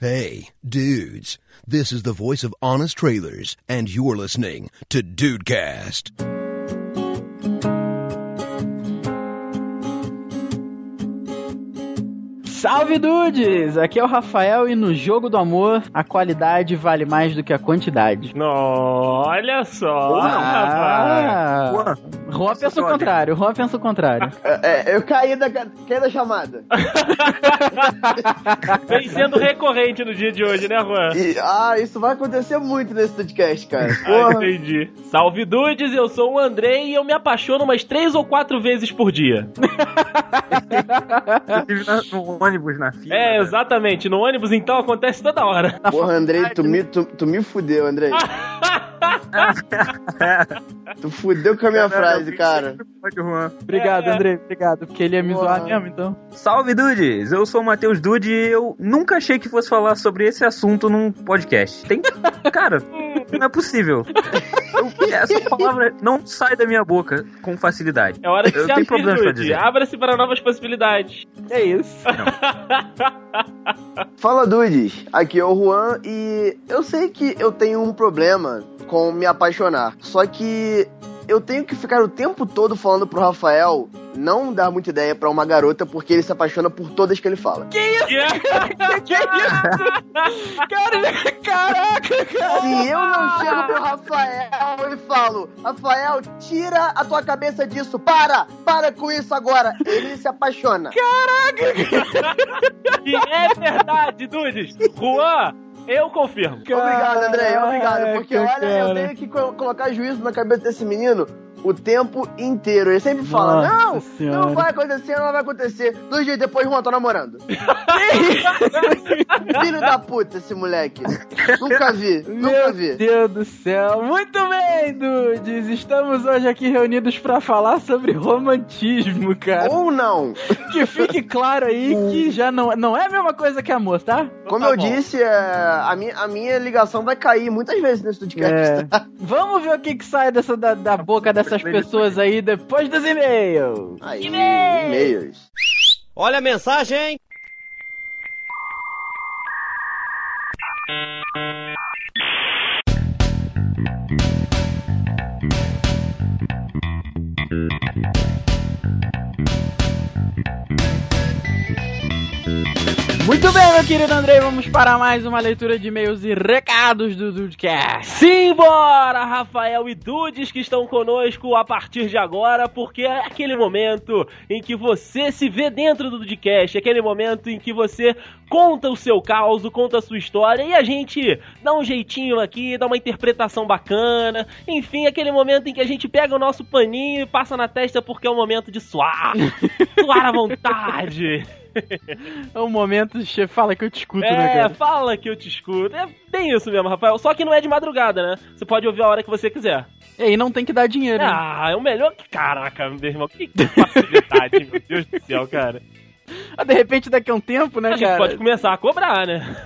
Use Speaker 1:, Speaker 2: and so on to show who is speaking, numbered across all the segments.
Speaker 1: Hey, dudes. This is the voice of Honest Trailers, and you're listening to Dudecast.
Speaker 2: Salve dudes! Aqui é o Rafael e no jogo do amor a qualidade vale mais do que a quantidade.
Speaker 3: Não, olha só.
Speaker 2: Ah,
Speaker 4: Juan,
Speaker 2: Juan pensa o contrário, Juan pensa o contrário.
Speaker 5: É, eu caí da, caí da chamada.
Speaker 3: Vem sendo recorrente no dia de hoje, né, Juan?
Speaker 5: E, ah, isso vai acontecer muito nesse podcast, cara.
Speaker 3: Ah, entendi. Salve dudes, eu sou o Andrei e eu me apaixono umas três ou quatro vezes por dia.
Speaker 4: Ônibus, na fila.
Speaker 3: É,
Speaker 4: né?
Speaker 3: exatamente. No ônibus, então, acontece toda hora.
Speaker 5: Porra, Andrei, tu me, tu, tu me fudeu, Andrei. tu fudeu com a minha frase, cara.
Speaker 4: sempre pode, Juan.
Speaker 2: Obrigado,
Speaker 3: É.
Speaker 2: André, obrigado. Porque ele ia me zoar mesmo, então.
Speaker 4: Salve, Dudes! Eu sou o Matheus Dude e eu nunca achei que fosse falar sobre esse assunto num podcast. Tem. Cara, não é possível. Eu- essa palavra não sai da minha boca com facilidade.
Speaker 3: É hora que
Speaker 4: Eu
Speaker 3: se
Speaker 4: tenho
Speaker 3: abrir,
Speaker 4: problemas pra
Speaker 3: dude.
Speaker 4: dizer.
Speaker 3: Abra-se para novas possibilidades.
Speaker 2: É isso.
Speaker 5: Fala, dudes. Aqui é o Juan e eu sei que eu tenho um problema com me apaixonar. Só que eu tenho que ficar o tempo todo falando pro Rafael não dar muita ideia pra uma garota porque ele se apaixona por todas que ele fala.
Speaker 2: Cara, caraca, cara.
Speaker 5: Se eu não chego pro Rafael e falo, Rafael, tira a tua cabeça disso, para, para com isso agora. Ele se apaixona.
Speaker 3: E é verdade, dudes. Juan, eu confirmo.
Speaker 5: Obrigado, André, obrigado. Porque olha, eu tenho que co- colocar juízo na cabeça desse menino o tempo inteiro. Ele sempre fala,
Speaker 2: Nossa
Speaker 5: não,
Speaker 2: Senhora.
Speaker 5: não vai acontecer, não vai acontecer. Dois dias depois, Juan, tô namorando. Filho da puta, esse moleque. Nunca vi, nunca
Speaker 2: Meu
Speaker 5: vi.
Speaker 2: Deus do céu. Muito bem, dudes. Estamos hoje aqui reunidos pra falar sobre romantismo, cara.
Speaker 5: Ou não.
Speaker 2: Que fique claro aí que já não, não é a mesma coisa que amor, tá?
Speaker 5: Como
Speaker 3: tá
Speaker 5: eu
Speaker 3: bom.
Speaker 5: disse, é, a, minha, a minha ligação vai cair muitas vezes nesse podcast.
Speaker 2: É. Vamos ver o que, que sai dessa, da, da boca dessas pessoas aí depois dos e-mails.
Speaker 5: Aí, e-mails.
Speaker 6: Olha a mensagem!
Speaker 2: Querido Andrei, vamos para mais uma leitura de e-mails e recados do Dudecast.
Speaker 3: Simbora, Rafael e Dudes que estão conosco a partir de agora, porque é aquele momento em que você se vê dentro do podcast, é aquele momento em que você conta o seu caos, conta a sua história e a gente dá um jeitinho aqui, dá uma interpretação bacana, enfim, aquele momento em que a gente pega o nosso paninho e passa na testa porque é o momento de suar, suar à vontade.
Speaker 2: É o momento, chefe, fala que eu te escuto, né,
Speaker 3: É,
Speaker 2: cara?
Speaker 3: fala que eu te escuto. É bem isso mesmo, Rafael. Só que não é de madrugada, né? Você pode ouvir a hora que você quiser.
Speaker 2: E aí não tem que dar dinheiro. né?
Speaker 3: Ah, é o melhor que. Caraca, meu irmão, que facilidade, meu Deus do céu, cara.
Speaker 2: Ah, De repente, daqui a um tempo, né,
Speaker 3: A gente
Speaker 2: cara?
Speaker 3: pode começar a cobrar, né?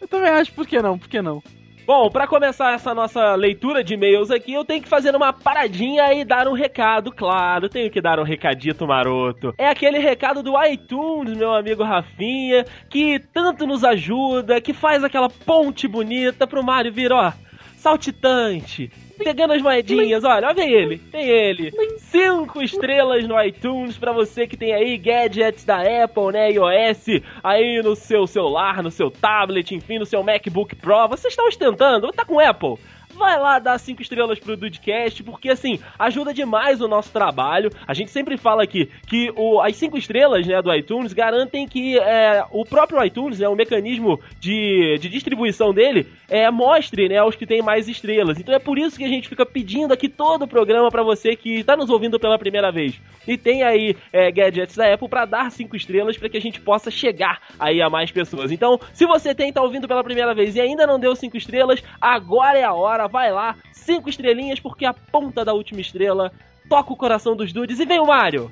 Speaker 2: Eu também acho, por que não? Por que não?
Speaker 3: Bom, pra começar essa nossa leitura de e-mails aqui, eu tenho que fazer uma paradinha e dar um recado, claro. Tenho que dar um recadito maroto. É aquele recado do iTunes, meu amigo Rafinha, que tanto nos ajuda, que faz aquela ponte bonita pro Mario vir, ó, saltitante. Pegando as moedinhas, olha, vem ele, tem ele. Cinco estrelas no iTunes pra você que tem aí gadgets da Apple, né, iOS, aí no seu celular, no seu tablet, enfim, no seu MacBook Pro. Você está ostentando, tá com Apple? Vai lá dar cinco estrelas pro Dudecast, porque assim, ajuda demais o nosso trabalho. A gente sempre fala aqui que o, as cinco estrelas né, do iTunes garantem que é, o próprio iTunes, né, o mecanismo de, de distribuição dele, é, mostre né, aos que têm mais estrelas. Então é por isso que a gente fica pedindo aqui todo o programa para você que está nos ouvindo pela primeira vez e tem aí é, gadgets da Apple para dar cinco estrelas para que a gente possa chegar aí a mais pessoas. Então, se você tem tá ouvindo pela primeira vez e ainda não deu cinco estrelas, agora é a hora, vai lá, cinco estrelinhas porque a ponta da última estrela toca o coração dos dudes e vem o Mario.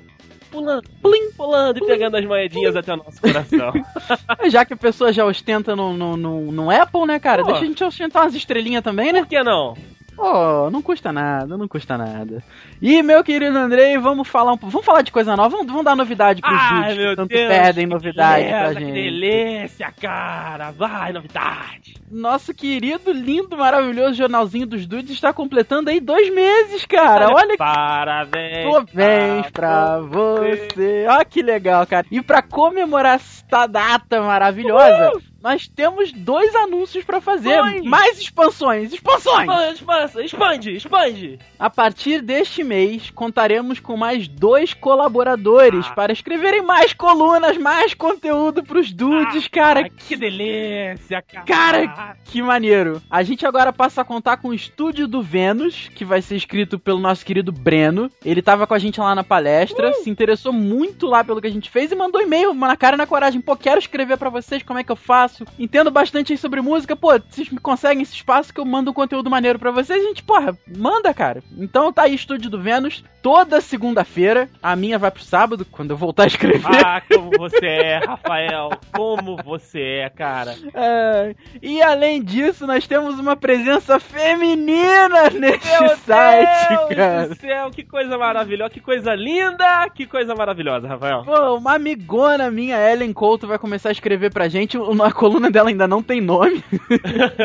Speaker 3: Pulando, plim, pulando e pegando as moedinhas até o nosso coração.
Speaker 2: Já que a pessoa já ostenta no, no, no, no Apple, né, cara?
Speaker 3: Pô.
Speaker 2: Deixa a gente ostentar umas estrelinhas também, né?
Speaker 3: Por que não?
Speaker 2: Oh, não custa nada, não custa nada. E, meu querido Andrei, vamos falar um, vamos falar de coisa nova, vamos, vamos dar novidade pros dudes
Speaker 3: meu
Speaker 2: que tanto
Speaker 3: Deus,
Speaker 2: pedem
Speaker 3: que
Speaker 2: novidade pra
Speaker 3: beleza,
Speaker 2: gente.
Speaker 3: Que delícia, cara. Vai, novidade.
Speaker 2: Nosso querido, lindo, maravilhoso jornalzinho dos dudes está completando aí dois meses, cara. Olha que
Speaker 3: Parabéns.
Speaker 2: Parabéns pra você. Olha que legal, cara. E pra comemorar esta data maravilhosa, nós temos dois anúncios pra fazer.
Speaker 3: Dois.
Speaker 2: Mais expansões, expansões.
Speaker 3: Expande, expande, expande.
Speaker 2: A partir deste mês, contaremos com mais dois colaboradores
Speaker 3: Ah.
Speaker 2: para escreverem mais colunas, mais conteúdo pros dudes, cara.
Speaker 3: Ai, que delícia, cara.
Speaker 2: Cara, que maneiro. A gente agora passa a contar com o estúdio do Vênus, que vai ser escrito pelo nosso querido Breno. Ele tava com a gente lá na palestra, se interessou muito lá pelo que a gente fez e mandou e-mail na cara e na coragem. Pô, quero escrever pra vocês, como é que eu faço? Entendo bastante aí sobre música. Pô, vocês me conseguem esse espaço que eu mando um conteúdo maneiro pra vocês? A gente, porra, manda, cara. Então tá aí, estúdio do Vênus, toda segunda-feira. A minha vai pro sábado, quando eu voltar a escrever.
Speaker 3: Ah, como você é, Rafael. Como você é, cara.
Speaker 2: É, e além disso, nós temos uma presença feminina nesse
Speaker 3: Meu
Speaker 2: site,
Speaker 3: Deus
Speaker 2: cara.
Speaker 3: do céu, que coisa maravilhosa, que coisa linda, que coisa maravilhosa, Rafael.
Speaker 2: Pô, uma amigona minha, Ellen Couto, vai começar a escrever pra gente. O- A coluna dela ainda não tem nome.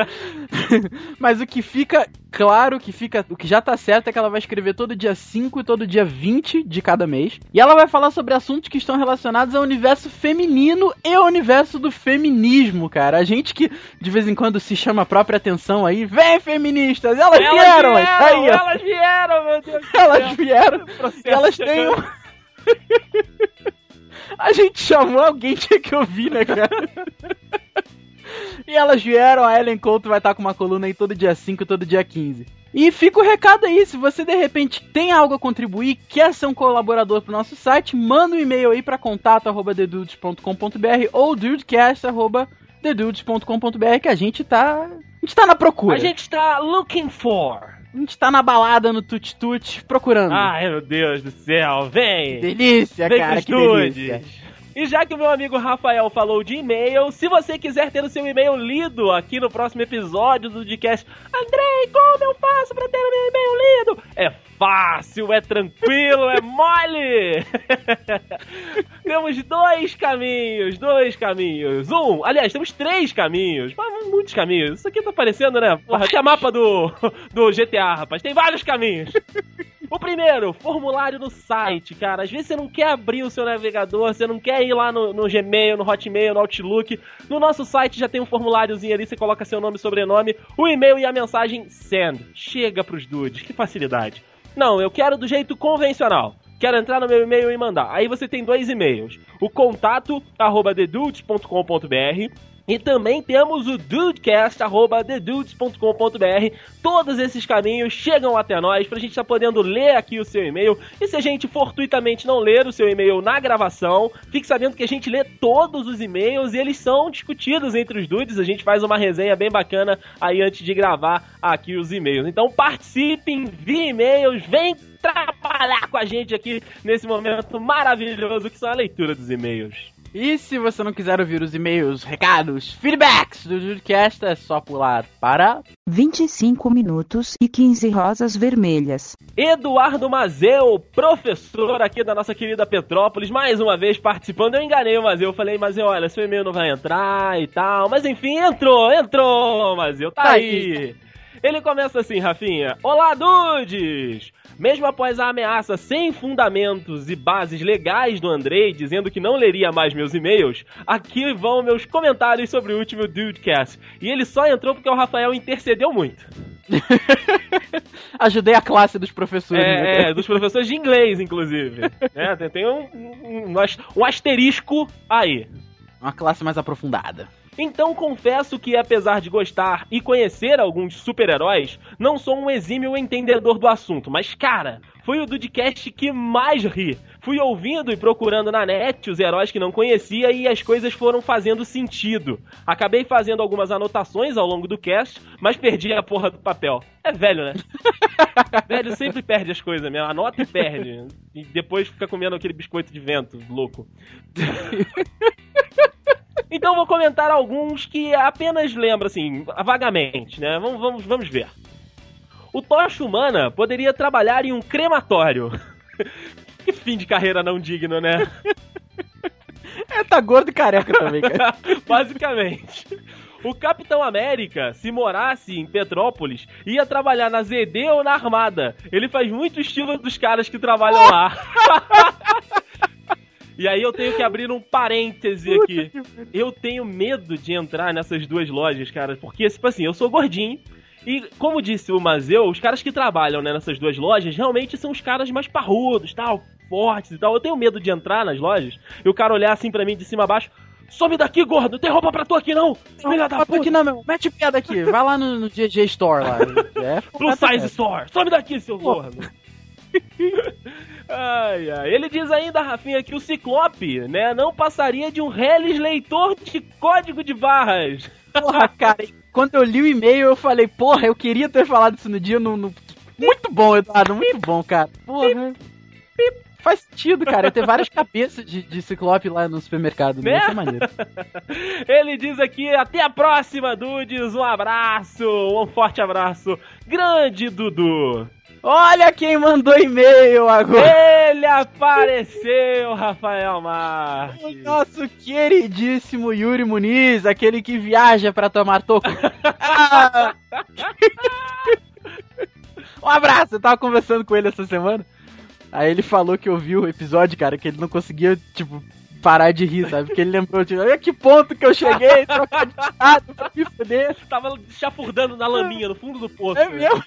Speaker 2: Mas o que fica claro, que fica, o que já tá certo é que ela vai escrever todo dia 5 e todo dia 20 de cada mês. E ela vai falar sobre assuntos que estão relacionados ao universo feminino e ao universo do feminismo, cara. A gente que de vez em quando se chama a própria atenção aí, vem feministas, elas,
Speaker 3: Elas
Speaker 2: vieram,
Speaker 3: vieram,
Speaker 2: aí,
Speaker 3: elas vieram, meu Deus
Speaker 2: Elas vieram elas têm um... A gente chamou alguém, tinha que ouvir, né, cara? e elas vieram, a Ellen Couto vai estar com uma coluna aí todo dia 5 e todo dia 15. E fica o recado aí, se você de repente tem algo a contribuir, quer ser um colaborador pro nosso site, manda um e-mail aí pra contato arroba thedudes.com.br ou dudecast arroba thedudes.com.br que a gente tá... A gente tá na procura.
Speaker 3: A gente tá looking for.
Speaker 2: A gente tá na balada no Tut Tut procurando.
Speaker 3: Ai, meu Deus do céu, vem.
Speaker 2: delícia,
Speaker 3: Vem
Speaker 2: cara, que delícia.
Speaker 3: E já que o meu amigo Rafael falou de e-mail, se você quiser ter o seu e-mail lido aqui no próximo episódio do podcast, Andrei, como eu faço pra ter o meu e-mail lido? É fácil, é tranquilo, é mole! temos dois caminhos, dois caminhos. Um, aliás, temos três caminhos. Muitos caminhos. Isso aqui tá parecendo, né? Porra, que é mapa do, do GTA, rapaz. Tem vários caminhos. O primeiro, formulário no site, cara. Às vezes você não quer abrir o seu navegador, você não quer ir lá no, no Gmail, no Hotmail, no Outlook. No nosso site já tem um formuláriozinho ali, você coloca seu nome sobrenome, o e-mail e a mensagem send. Chega pros dudes, que facilidade. Não, eu quero do jeito convencional. Quero entrar no meu e-mail e mandar. Aí você tem dois e-mails. O contato, arroba e também temos o dudecast.thedudes.com.br. Todos esses caminhos chegam até nós pra gente estar podendo ler aqui o seu e-mail. E se a gente fortuitamente não ler o seu e-mail na gravação, fique sabendo que a gente lê todos os e-mails e eles são discutidos entre os dudes. A gente faz uma resenha bem bacana aí antes de gravar aqui os e-mails. Então participe, envie e-mails, vem trabalhar com a gente aqui nesse momento maravilhoso que são a leitura dos e-mails.
Speaker 2: E se você não quiser ouvir os e-mails, recados, feedbacks do Judcast, é só pular para
Speaker 7: 25 minutos e 15 rosas vermelhas.
Speaker 3: Eduardo Mazeu, professor aqui da nossa querida Petrópolis, mais uma vez participando. Eu enganei o Mazeu, falei, Mazeu, olha, seu e-mail não vai entrar e tal. Mas enfim, entrou, entrou, Mazeu, tá
Speaker 2: Tá
Speaker 3: aí. Ele começa assim, Rafinha. Olá, dudes! Mesmo após a ameaça sem fundamentos e bases legais do Andrei, dizendo que não leria mais meus e-mails, aqui vão meus comentários sobre o último Dudecast. E ele só entrou porque o Rafael intercedeu muito.
Speaker 2: Ajudei a classe dos professores. né,
Speaker 3: É,
Speaker 2: cara?
Speaker 3: é, dos professores de inglês, inclusive. É, tem, tem um, um, um asterisco aí.
Speaker 2: Uma classe mais aprofundada.
Speaker 3: Então confesso que, apesar de gostar e conhecer alguns super-heróis, não sou um exímio entendedor do assunto. Mas, cara, foi o Dudcast que mais ri. Fui ouvindo e procurando na net os heróis que não conhecia e as coisas foram fazendo sentido. Acabei fazendo algumas anotações ao longo do cast, mas perdi a porra do papel. É velho, né? velho sempre perde as coisas mesmo. Anota e perde. E depois fica comendo aquele biscoito de vento louco. Então vou comentar alguns que apenas lembro, assim, vagamente, né? Vamos, vamos, vamos ver. O Tocha Humana poderia trabalhar em um crematório. que fim de carreira não digno, né?
Speaker 2: É, tá gordo e careca também, cara.
Speaker 3: Basicamente. O Capitão América, se morasse em Petrópolis, ia trabalhar na ZD ou na Armada. Ele faz muito estilo dos caras que trabalham lá. E aí eu tenho que abrir um parêntese aqui. Eu tenho medo de entrar nessas duas lojas, cara, porque, tipo assim, eu sou gordinho. E, como disse o Mazeu, os caras que trabalham né, nessas duas lojas realmente são os caras mais parrudos, tal, fortes e tal. Eu tenho medo de entrar nas lojas e o cara olhar assim pra mim de cima a baixo. Some daqui, gordo! Tem roupa pra tu aqui não! Filha da puta!
Speaker 2: aqui não, meu. Mete piada aqui. Vai lá no, no GG Store lá. É,
Speaker 3: Plus Size Store! Some daqui, seu gordo! ai, ai. Ele diz ainda, Rafinha, que o Ciclope, né, não passaria de um reles leitor de código de barras.
Speaker 2: Porra, cara, quando eu li o e-mail, eu falei, porra, eu queria ter falado isso no dia. No, no- Muito bom, Eduardo, muito bom, cara. Porra. Faz sentido, cara. Ter várias cabeças de, de ciclope lá no supermercado.
Speaker 3: Né?
Speaker 2: Né? Isso é maneiro.
Speaker 3: Ele diz aqui, até a próxima, Dudes. Um abraço, um forte abraço. Grande Dudu.
Speaker 2: Olha quem mandou e-mail agora.
Speaker 3: Ele apareceu, Rafael
Speaker 2: O
Speaker 3: Marques.
Speaker 2: nosso queridíssimo Yuri Muniz, aquele que viaja pra tomar toco. Um abraço, eu tava conversando com ele essa semana. Aí ele falou que ouviu o episódio, cara, que ele não conseguia, tipo, parar de rir, sabe? Porque ele lembrou, tipo, olha que ponto que eu cheguei, trocar de estado pra me fuder.
Speaker 3: Tava chafurdando na laminha, no fundo do poço.
Speaker 2: É mesmo?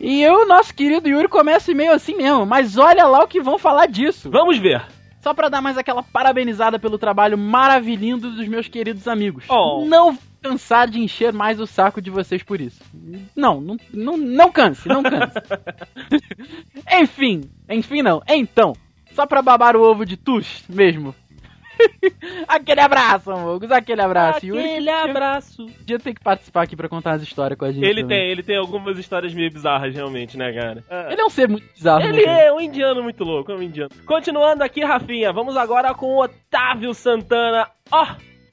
Speaker 2: E o nosso querido Yuri começa e-mail assim mesmo, mas olha lá o que vão falar disso.
Speaker 3: Vamos ver.
Speaker 2: Só pra dar mais aquela parabenizada pelo trabalho maravilhoso dos meus queridos amigos.
Speaker 3: Oh.
Speaker 2: Não vou cansar de encher mais o saco de vocês por isso. Não, não, não, não canse, não canse. enfim, enfim não. Então, só pra babar o ovo de Tush mesmo. aquele abraço, amigos, aquele abraço. Yuri,
Speaker 3: Aquele abraço.
Speaker 2: podia ter que participar aqui pra contar as histórias com a gente.
Speaker 3: Ele
Speaker 2: também.
Speaker 3: tem, ele tem algumas histórias meio bizarras, realmente, né, cara?
Speaker 2: Ele é um ser muito bizarro. né,
Speaker 3: Ele
Speaker 2: cara?
Speaker 3: é um indiano muito louco, é um indiano. Continuando aqui, Rafinha, vamos agora com o Otávio Santana. Ó,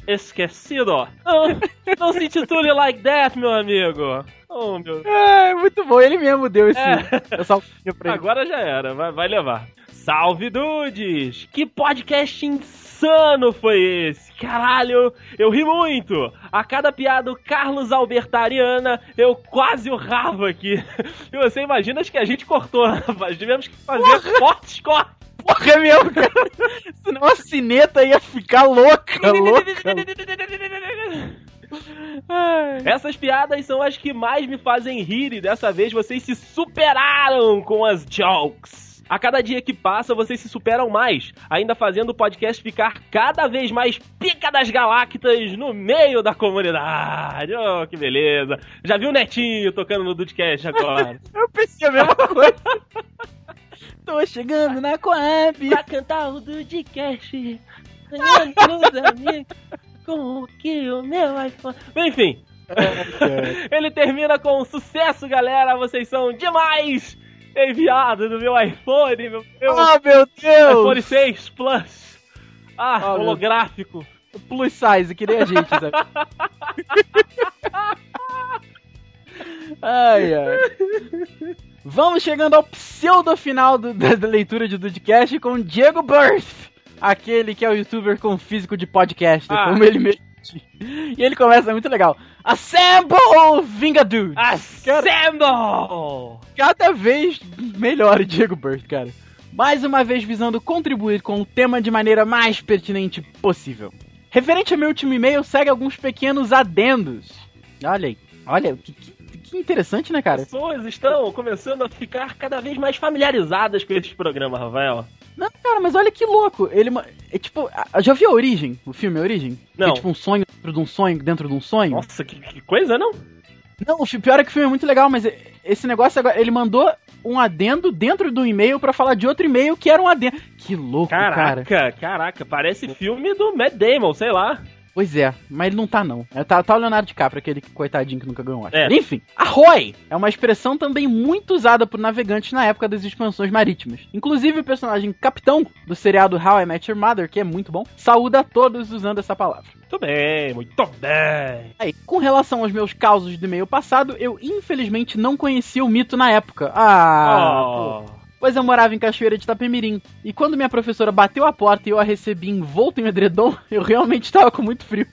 Speaker 3: esquecido. Não, não se intitule like that, meu amigo. Oh, meu
Speaker 2: É, muito bom. Ele mesmo deu esse.
Speaker 3: É.
Speaker 2: Essa alcunha pra ele.
Speaker 3: Agora já era, vai, vai levar. Salve Dudes! Que podcast insano foi esse? Caralho, eu ri muito! A cada piada Carlos Albertariana, eu quase urrava aqui. E você imagina acho que a gente cortou, rapaz. Tivemos que fazer cortes, cortes.
Speaker 2: Porra, mesmo, cara. Senão a cineta ia ficar louca, louca.
Speaker 3: Essas piadas são as que mais me fazem rir e dessa vez vocês se superaram com as jokes. A cada dia que passa, vocês se superam mais, ainda fazendo o podcast ficar cada vez mais pica das galactas no meio da comunidade. Oh, que beleza. Já viu o Netinho tocando no Dudcast agora?
Speaker 2: Eu pensei a mesma coisa. Tô chegando na Coab.
Speaker 3: pra cantar o amigos, com o que o meu iPhone... Enfim, Ele termina com sucesso, galera. Vocês são demais! Enviado do meu iPhone, meu, meu
Speaker 2: Oh, meu
Speaker 3: iPhone
Speaker 2: Deus!
Speaker 3: 6 Plus. Ah,
Speaker 2: Oh,
Speaker 3: holográfico.
Speaker 2: Plus size, que nem a gente, sabe? ai, ai. Vamos chegando ao pseudo final do- da, da leitura de Dudcast com Diego Burst, aquele que é o youtuber com físico de podcast,
Speaker 3: Ah.
Speaker 2: como ele mesmo. E ele começa muito legal. Assemble Vinga Dude!
Speaker 3: Assemble!
Speaker 2: cada vez melhor o Diego Burst, cara. Mais uma vez visando contribuir com o tema de maneira mais pertinente possível. Referente ao meu último e-mail, segue alguns pequenos adendos. Olha aí, olha, que, que- que interessante, né, cara?
Speaker 3: As pessoas estão começando a ficar cada vez mais familiarizadas com esse programa, Rafael.
Speaker 2: Não, cara, mas olha que louco. Ele é tipo, já viu a Origem? O filme A Origem? Que
Speaker 3: Não.
Speaker 2: é tipo um sonho dentro de um sonho dentro de um sonho?
Speaker 3: Nossa, que, que coisa, não?
Speaker 2: Não, o pior é que o filme é muito legal, mas esse negócio agora, ele mandou um adendo dentro do e-mail pra falar de outro e-mail que era um adendo. Que louco, cara.
Speaker 3: Caraca, caraca, parece filme do Matt Damon, sei lá.
Speaker 2: Pois é, mas ele não tá não. É, tá, tá o Leonardo DiCaprio, aquele coitadinho que nunca ganhou.
Speaker 3: É.
Speaker 2: Enfim, arroi é uma expressão também muito usada por navegantes na época das expansões marítimas. Inclusive o personagem Capitão do seriado How I Met Your Mother, que é muito bom, saúda a todos usando essa palavra.
Speaker 3: Muito bem, muito bem.
Speaker 2: Aí, com relação aos meus causos do e-mail passado, eu infelizmente não conhecia o mito na época. Ah, pô.
Speaker 3: Oh.
Speaker 2: Pois eu morava em Cachoeira de Itapemirim. E quando minha professora bateu a porta e eu a recebi envolto em edredom, eu realmente estava com muito frio.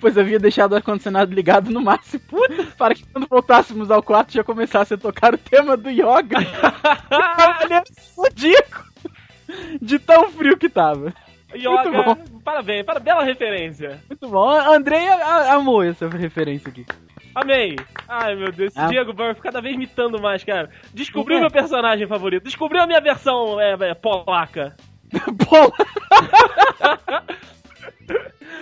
Speaker 2: Pois havia deixado o ar-condicionado ligado no máximo, para que quando voltássemos ao quarto já começasse a tocar o tema do yoga. Olha, fodico! De tão frio que tava.
Speaker 3: Yoga,
Speaker 2: Muito
Speaker 3: parabéns, para bela referência.
Speaker 2: Muito bom. Andrei amou essa referência aqui.
Speaker 3: Amei. Ai, meu Deus, esse
Speaker 2: Ah.
Speaker 3: Diego Burff cada vez mitando mais, cara. Descobriu meu personagem favorito. Descobriu a minha versão é, é, polaca.
Speaker 2: Pô,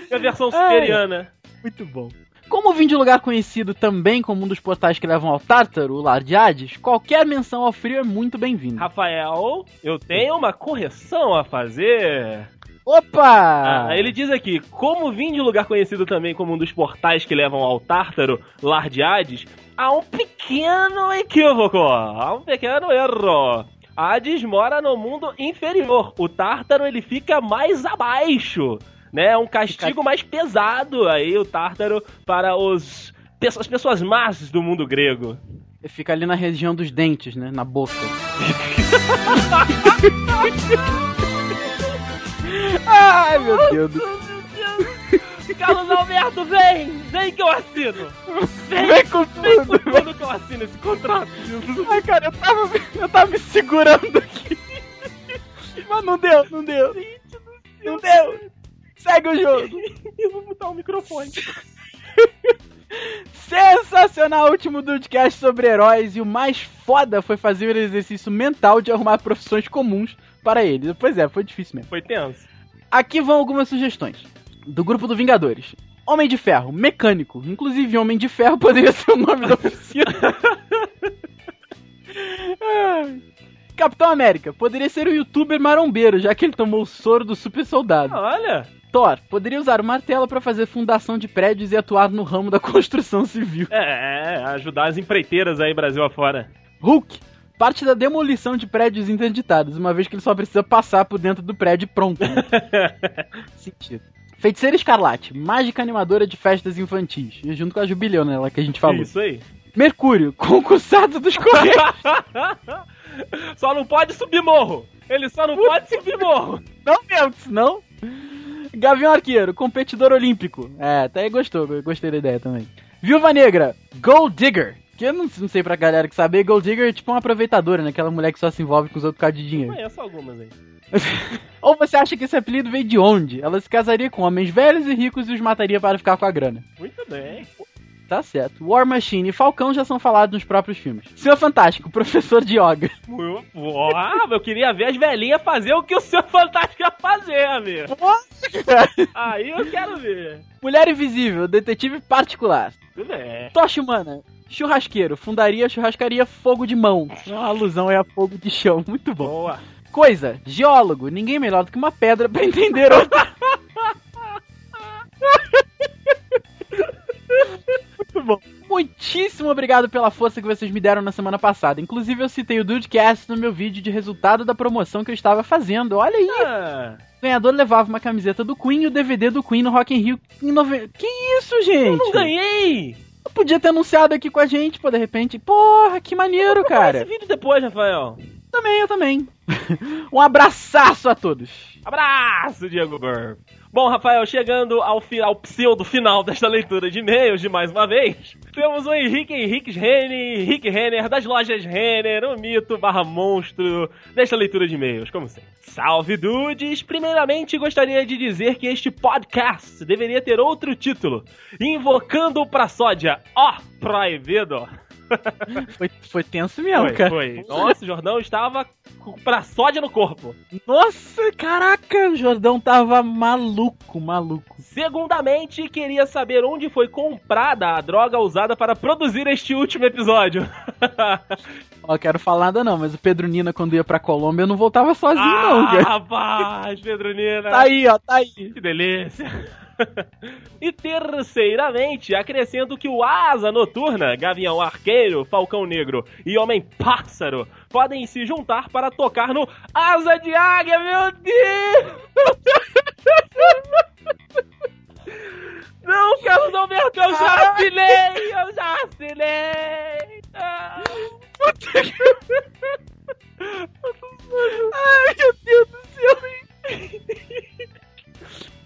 Speaker 3: Minha versão siberiana.
Speaker 2: Muito bom. Como vim de lugar conhecido também como um dos portais que levam ao Tártaro, o Lar de Hades, qualquer menção ao frio é muito bem-vinda.
Speaker 3: Rafael, eu tenho uma correção a fazer.
Speaker 2: Opa!
Speaker 3: Ah, ele diz aqui, como vim de lugar conhecido também como um dos portais que levam ao Tártaro, Lar de Hades, há um pequeno equívoco, há um pequeno erro. Hades mora no mundo inferior, o Tártaro ele fica mais abaixo, né? É um castigo mais pesado aí, o Tártaro, para os as pessoas más do mundo grego.
Speaker 2: Fica ali na região dos dentes, né? Na boca. Ai, meu Deus. do-
Speaker 3: Carlos Alberto, vem! Vem que eu assino! Vem,
Speaker 2: Vem com
Speaker 3: vem com
Speaker 2: tudo!
Speaker 3: tudo que eu assino esse contrato!
Speaker 2: Ai, cara, eu tava, eu tava me segurando aqui. Mas não deu, não deu. Não deu. Segue o jogo.
Speaker 3: Eu vou botar o microfone.
Speaker 2: Sensacional último Dudecast sobre heróis e o mais foda foi fazer o exercício mental de arrumar profissões comuns para eles. Pois é, foi difícil mesmo.
Speaker 3: Foi tenso.
Speaker 2: Aqui vão algumas sugestões. Do grupo do Vingadores. Homem de Ferro, mecânico. Inclusive, Homem de Ferro poderia ser o nome da oficina. Capitão América, poderia ser o youtuber marombeiro, já que ele tomou o soro do super soldado.
Speaker 3: Olha,
Speaker 2: Thor, poderia usar o martelo para fazer fundação de prédios e atuar no ramo da construção civil.
Speaker 3: é, ajudar as empreiteiras aí Brasil afora.
Speaker 2: Hulk, parte da demolição de prédios interditados, uma vez que ele só precisa passar por dentro do prédio pronto. né? Sentido. Feiticeira Escarlate, mágica animadora de festas infantis. E junto com a Jubilhona, ela que a gente falou.
Speaker 3: Isso aí.
Speaker 2: Mercúrio, concursado dos Correios.
Speaker 3: só não pode subir morro. Ele só não pode subir morro.
Speaker 2: não mesmo, senão. Gavião Arqueiro, competidor olímpico. É, até gostou, gostei da ideia também. Viúva Negra, Gold Digger. Que eu não, não sei pra galera que sabe, Gold Digger é tipo uma aproveitadora, né? Aquela mulher que só se envolve com os outros por causa de dinheiro.
Speaker 3: Conheço algumas aí.
Speaker 2: Ou você acha que esse apelido veio de onde? Ela se casaria com homens velhos e ricos e os mataria para ficar com a grana.
Speaker 3: Muito bem.
Speaker 2: Tá certo. War Machine e Falcão já são falados nos próprios filmes. Senhor Fantástico, professor de yoga.
Speaker 3: Muito- Ah, eu queria ver as velhinhas fazer o que o seu Fantástico ia fazer, amigo. Aí eu quero ver.
Speaker 2: Mulher Invisível, detetive particular.
Speaker 3: Tudo bem.
Speaker 2: Tocha Humana, churrasqueiro, fundaria churrascaria Fogo de Mão. Uma alusão é a fogo de chão. Muito bom.
Speaker 3: Boa.
Speaker 2: Coisa, geólogo, ninguém melhor do que uma pedra pra entender outra. Muito bom. Muitíssimo obrigado pela força que vocês me deram na semana passada. Inclusive, eu citei o Dudecast no meu vídeo de resultado da promoção que eu estava fazendo. Olha aí!
Speaker 3: Ah,
Speaker 2: O ganhador levava uma camiseta do Queen e o DVD do Queen no Rock in Rio em nove... Que isso, gente?
Speaker 3: eu não ganhei.
Speaker 2: Eu podia ter anunciado aqui com a gente, pô, de repente. Porra, que maneiro, cara.
Speaker 3: Esse vídeo depois, Rafael.
Speaker 2: Também, eu também. um abraço a todos.
Speaker 3: Abraço, Diego Burr. Bom, Rafael, chegando ao, ao pseudo final desta leitura de e-mails de mais uma vez, temos o Henrique Henrique Renner, Henrique Renner, das lojas Renner, o mito barra monstro desta leitura de e-mails, como sempre. Salve, dudes! Primeiramente, gostaria de dizer que este podcast deveria ter outro título, Invocando o Praçódia, ó, proibido.
Speaker 2: Foi, foi tenso mesmo,
Speaker 3: Foi,
Speaker 2: cara.
Speaker 3: foi. Nossa, o Jordão estava com praçódia no corpo.
Speaker 2: Nossa, caraca, o Jordão tava maluco, maluco.
Speaker 3: Segundamente, queria saber onde foi comprada a droga usada para produzir este último episódio.
Speaker 2: Ó, quero falar nada não, mas o Pedro Nina, quando ia pra Colômbia, não voltava sozinho,
Speaker 3: ah,
Speaker 2: não, cara.
Speaker 3: rapaz, Pedro Nina.
Speaker 2: Tá aí, ó, tá aí.
Speaker 3: Que delícia. e terceiramente, acrescento que o Asa Noturna, Gavião Arqueiro, Falcão Negro e Homem Pássaro podem se juntar para tocar no Asa de Águia, meu Deus! Não, Carlos Alberto, eu já assinei! Eu já assinei!
Speaker 2: Ai, meu Deus do céu.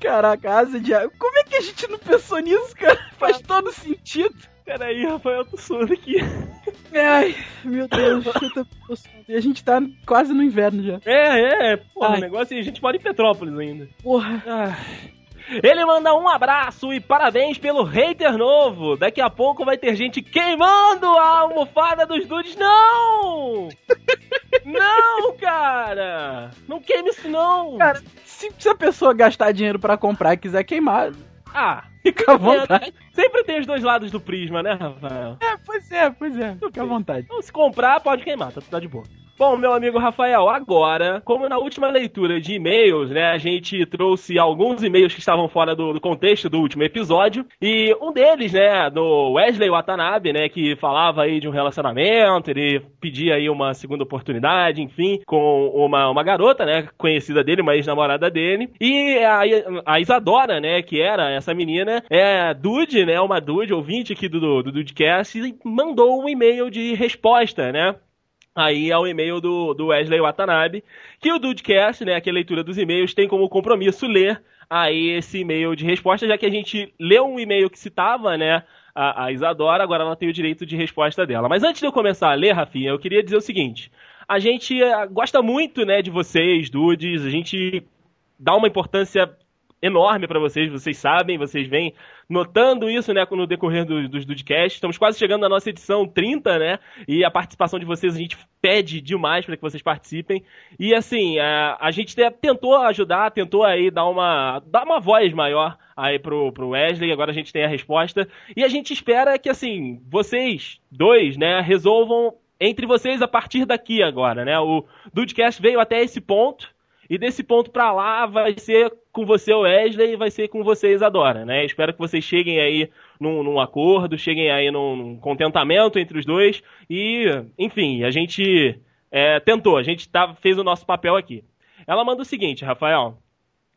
Speaker 2: Caraca, asa de água. Como é que a gente não pensou nisso, cara? Faz todo sentido.
Speaker 3: Peraí, Rafael, tô suando aqui.
Speaker 2: Ai, meu Deus, eu tô suando. E a gente tá quase no inverno já.
Speaker 3: É, é, porra,
Speaker 2: Ai.
Speaker 3: o negócio é a gente mora em Petrópolis ainda.
Speaker 2: Porra.
Speaker 3: Ah. Ele manda um abraço e parabéns pelo hater novo. Daqui a pouco vai ter gente queimando a almofada dos dudes. Não! Não, cara! Não queime isso, não!
Speaker 2: Cara, se, se a pessoa gastar dinheiro pra comprar e quiser queimar,
Speaker 3: Ah,
Speaker 2: fica à vontade.
Speaker 3: sempre tem os dois lados do prisma, né, Rafael?
Speaker 2: É, pois é, pois é. Fica à vontade.
Speaker 3: Então, se comprar, pode queimar, tá, tá de boa. Bom, meu amigo Rafael, agora, como na última leitura de e-mails, né, a gente trouxe alguns e-mails que estavam fora do, do contexto do último episódio, e um deles, né, do Wesley Watanabe, né, que falava aí de um relacionamento, ele pedia aí uma segunda oportunidade, enfim, com uma, uma garota, né, conhecida dele, uma ex-namorada dele, e a, a Isadora, né, que era essa menina, é Dude, né, uma Dude, ouvinte aqui do, do, do Dudecast, e mandou um e-mail de resposta, né, aí ao e-mail do, do Wesley Watanabe, que o Dudecast, né, que é a leitura dos e-mails, tem como compromisso ler aí esse e-mail de resposta, já que a gente leu um e-mail que citava, né, a, a Isadora, agora ela tem o direito de resposta dela. Mas antes de eu começar a ler, Rafinha, eu queria dizer o seguinte, a gente eh, gosta muito, né, de vocês, Dudes, a gente dá uma importância enorme pra vocês, vocês sabem, vocês vêm notando isso, né, no decorrer do- dos Dudecast. Estamos quase chegando na nossa edição 30, né, e a participação de vocês a gente pede demais para que vocês participem. E assim, a, a gente te- tentou ajudar, tentou aí dar uma, dar uma voz maior aí pro, pro Wesley, agora a gente tem a resposta. E a gente espera que, assim, vocês dois, né, resolvam entre vocês a partir daqui agora, né, o Dudecast veio até esse ponto, e desse ponto pra lá vai ser com você, Wesley, e vai ser com você, Isadora, né? Espero que vocês cheguem aí num, num acordo, cheguem aí num, num contentamento entre os dois. E, enfim, a gente é, tentou, a gente tá, fez o nosso papel aqui. Ela manda o seguinte, Rafael.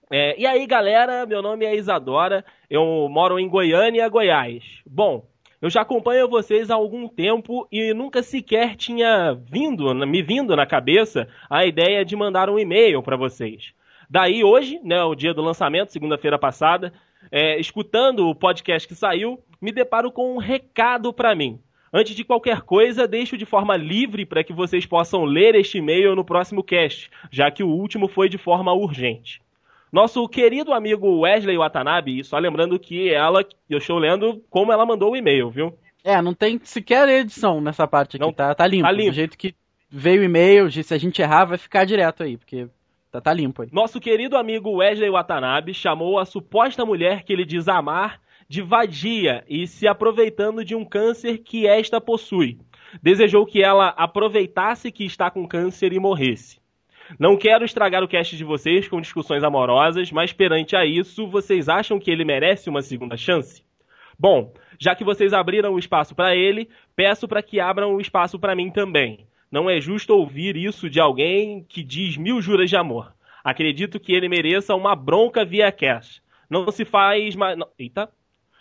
Speaker 3: É, e aí, galera, meu nome é Isadora, eu moro em Goiânia, Goiás. Bom, eu já acompanho vocês há algum tempo e nunca sequer tinha vindo, me vindo na cabeça a ideia de mandar um e-mail para vocês. Daí hoje, né, o dia do lançamento, segunda-feira passada, é, escutando o podcast que saiu, me deparo com um recado para mim. Antes de qualquer coisa, deixo de forma livre para que vocês possam ler este e-mail no próximo cast, já que o último foi de forma urgente. Nosso querido amigo Wesley Watanabe, só lembrando que ela, eu estou lendo como ela mandou o e-mail, viu?
Speaker 2: É, não tem sequer edição nessa parte aqui,
Speaker 3: Não,
Speaker 2: tá, tá limpo.
Speaker 3: tá limpo.
Speaker 2: Do jeito que veio o e-mail, se a gente errar, vai ficar direto aí, porque tá, tá limpo aí.
Speaker 3: Nosso querido amigo Wesley Watanabe chamou a suposta mulher que ele diz amar de vadia e se aproveitando de um câncer que esta possui. Desejou que ela aproveitasse que está com câncer e morresse. Não quero estragar o cast de vocês com discussões amorosas, mas perante a isso, vocês acham que ele merece uma segunda chance? Bom, já que vocês abriram o espaço para ele, peço para que abram o espaço para mim também. Não é justo ouvir isso de alguém que diz mil juras de amor. Acredito que ele mereça uma bronca via cash. Não se faz mais. Eita!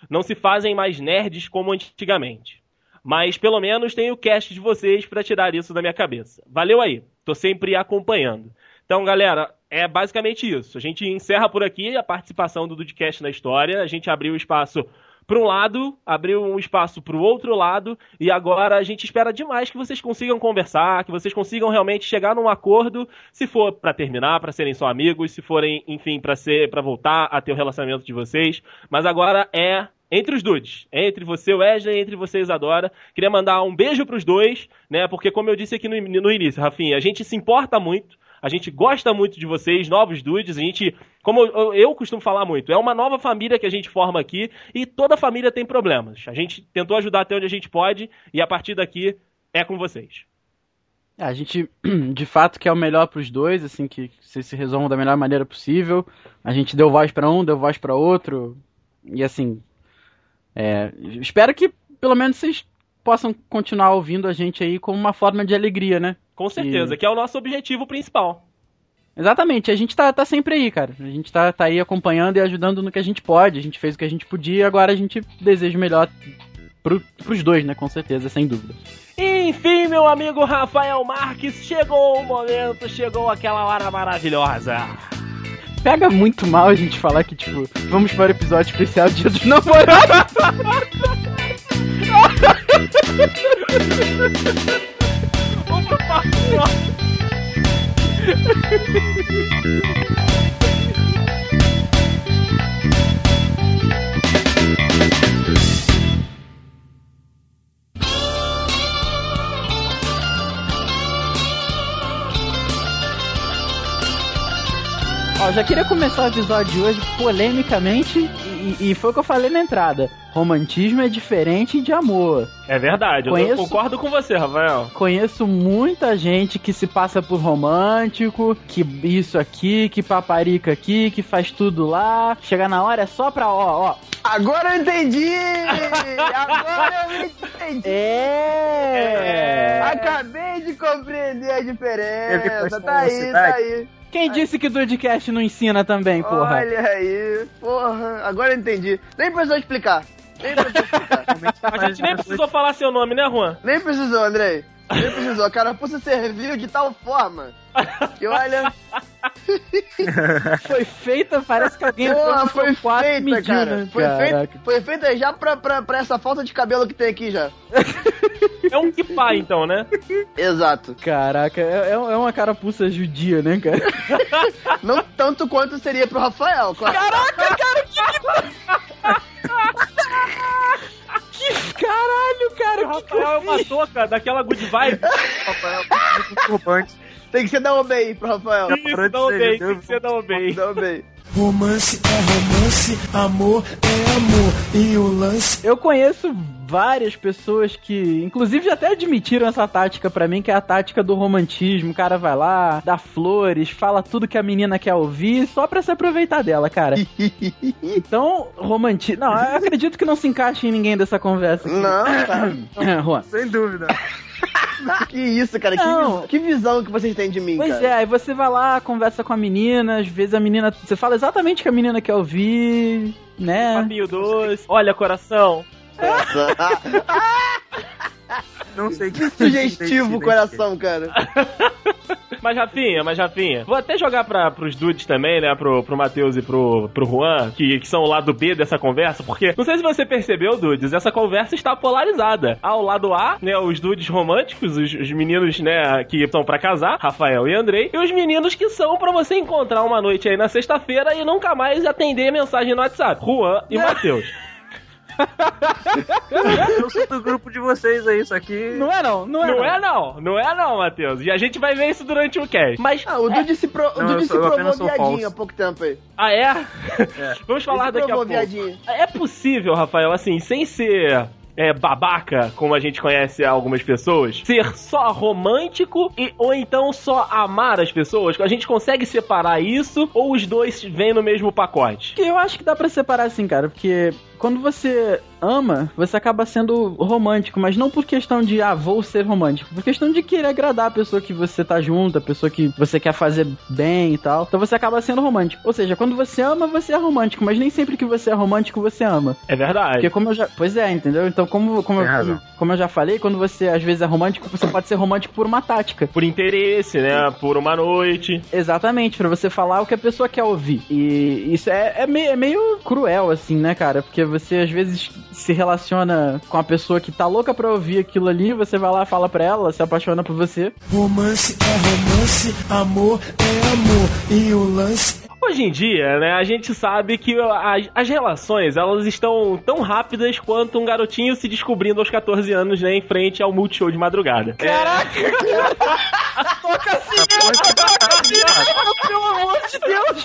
Speaker 3: Não se fazem mais nerds como antigamente. Mas pelo menos tem o cast de vocês para tirar isso da minha cabeça. Valeu aí, tô sempre acompanhando. Então, galera, é basicamente isso. A gente encerra por aqui a participação do Dudcast na história. A gente abriu espaço para um lado, abriu um espaço para o outro lado, e agora a gente espera demais que vocês consigam conversar, que vocês consigam realmente chegar num acordo, se for para terminar, para serem só amigos, se forem, enfim, para ser, para voltar a ter o relacionamento de vocês. Mas agora é entre os dudes, entre você, Wesley, entre você, Isadora. Queria mandar um beijo pros dois, né? Porque como eu disse aqui no, no início, Rafinha, a gente se importa muito. A gente gosta muito de vocês, novos dudes. A gente, como eu, eu costumo falar muito, é uma nova família que a gente forma aqui e toda família tem problemas. A gente tentou ajudar até onde a gente pode e a partir daqui é com vocês.
Speaker 2: É, A gente, de fato, quer o melhor pros dois, assim, que vocês se resolvam da melhor maneira possível. A gente deu voz pra um, deu voz pra outro. E assim, é, espero que pelo menos vocês possam continuar ouvindo a gente aí como uma forma de alegria, né?
Speaker 3: Com certeza, que é o nosso objetivo principal.
Speaker 2: Exatamente, a gente tá, tá sempre aí, cara. A gente tá, tá aí acompanhando e ajudando no que a gente pode. A gente fez o que a gente podia, agora a gente deseja o melhor pro, pros dois, né? Com certeza, sem dúvida.
Speaker 3: Enfim, meu amigo Rafael Marques, chegou o momento, chegou aquela hora maravilhosa.
Speaker 2: Pega muito mal a gente falar que, tipo, vamos para o episódio especial Dia dos Namorados. Ó, já queria começar o episódio de hoje polemicamente e, e foi o que eu falei na entrada. Romantismo é diferente de amor.
Speaker 3: É verdade, eu
Speaker 2: Conheço-
Speaker 3: concordo com você, Rafael.
Speaker 2: Conheço muita gente que se passa por romântico, que isso aqui, que paparica aqui, que faz tudo lá. Chega na hora é só pra ó, ó.
Speaker 5: Agora eu entendi! Agora eu entendi!
Speaker 2: É!
Speaker 5: Acabei de compreender a diferença. Tá aí, tá aí.
Speaker 2: Quem disse que o Dudcast não ensina também, porra?
Speaker 5: Olha aí, porra. Agora eu entendi. Nem precisou explicar. Nem precisou explicar.
Speaker 3: A gente nem precisou falar seu nome, né, Juan?
Speaker 5: Nem precisou, Andrei. Nem precisou. A carapuça serviu de tal forma que, olha,
Speaker 2: Foi feita, parece que alguém
Speaker 5: porra,
Speaker 2: no
Speaker 5: foi feita, cara.
Speaker 2: né?
Speaker 5: Foi feita, foi feita já pra, pra, pra essa falta de cabelo que tem aqui já.
Speaker 3: É um kipá, então, né?
Speaker 5: Exato.
Speaker 2: Caraca, é, é é uma carapuça judia, né, cara?
Speaker 5: Não tanto quanto seria pro Rafael, claro.
Speaker 2: Caraca, cara, que.
Speaker 3: O Rafael é uma
Speaker 2: fiz?
Speaker 3: touca daquela good vibe.
Speaker 4: Rafael, turbante.
Speaker 5: Tem que ser da OBI pro Rafael.
Speaker 3: Isso, um bem, tem que ser um bem.
Speaker 5: Da.
Speaker 8: Romance é romance, amor é amor. E o lance
Speaker 2: Eu conheço várias pessoas que, inclusive, já até admitiram essa tática pra mim, que é a tática do romantismo. O cara vai lá, dá flores, fala tudo que a menina quer ouvir, só pra se aproveitar dela, cara. Então, romantismo. Não, eu acredito que não se encaixe em ninguém dessa conversa. aqui.
Speaker 5: Não, cara.
Speaker 2: É, Juan.
Speaker 4: Sem dúvida.
Speaker 5: Que isso, cara.
Speaker 2: Não.
Speaker 5: que visão que vocês têm de mim,
Speaker 2: Pois
Speaker 5: cara.
Speaker 2: é, aí você vai lá, conversa com a menina, às vezes a menina. Você fala exatamente o que a menina quer ouvir, né?
Speaker 3: Papinho doce. Olha, coração.
Speaker 4: Não sei que
Speaker 5: Sugestivo o coração, cara.
Speaker 3: Mas Rafinha, mas Rafinha. Vou até jogar pra, pros dudes também, né? Pro, pro Matheus e pro, pro Juan, que, que são o lado B dessa conversa, porque não sei se você percebeu, dudes, essa conversa está polarizada. Ao lado A, né? Os dudes românticos, os, os meninos, né? Que são pra casar, Rafael e Andrei, e os meninos que são pra você encontrar uma noite aí na sexta-feira e nunca mais atender mensagem no WhatsApp. Juan e Matheus.
Speaker 4: Eu sou do grupo de vocês aí, só que.
Speaker 2: Não é não, não é
Speaker 3: Não
Speaker 2: não.
Speaker 3: é não, não é não, Matheus. E a gente vai ver isso durante o cast. Mas,
Speaker 5: Ah, o Dude se, pro...
Speaker 4: Não,
Speaker 5: Dude se provou viadinho há pouco tempo aí.
Speaker 3: ah é? Vamos falar
Speaker 5: Ele se
Speaker 3: daqui a
Speaker 5: provou
Speaker 3: pouco.
Speaker 5: viadinho.
Speaker 3: É possível, Rafael, assim, sem ser é, babaca, como a gente conhece algumas pessoas, ser só romântico e ou então só amar as pessoas? A gente consegue separar isso ou os dois vêm no mesmo pacote?
Speaker 2: Que eu acho que dá pra separar assim, cara, porque quando você ama, você acaba sendo romântico, mas não por questão de, ah, vou ser romântico, por questão de querer agradar a pessoa que você tá junto, a pessoa que você quer fazer bem e tal. Então você acaba sendo romântico. Ou seja, quando você ama, você é romântico, mas nem sempre que você é romântico, você ama.
Speaker 3: É verdade.
Speaker 2: Porque como eu já. Pois é, entendeu? Então, como, como, eu, como eu já falei, quando você às vezes é romântico, você pode ser romântico por uma tática.
Speaker 3: Por interesse, né? Por uma noite.
Speaker 2: Exatamente, pra você falar o que a pessoa quer ouvir. E isso é, é, meio, é meio cruel, assim, né, cara? Porque você às vezes se relaciona com a pessoa que tá louca pra ouvir aquilo ali, você vai lá, fala pra ela, ela se apaixona por você.
Speaker 8: romance é romance, amor é amor. E o lance
Speaker 3: Hoje em dia, né, a gente sabe que as, as relações, elas estão tão rápidas quanto um garotinho se descobrindo aos 14 anos, né, em frente ao Multishow de madrugada.
Speaker 2: Caraca, Toca assim, pelo amor de Deus!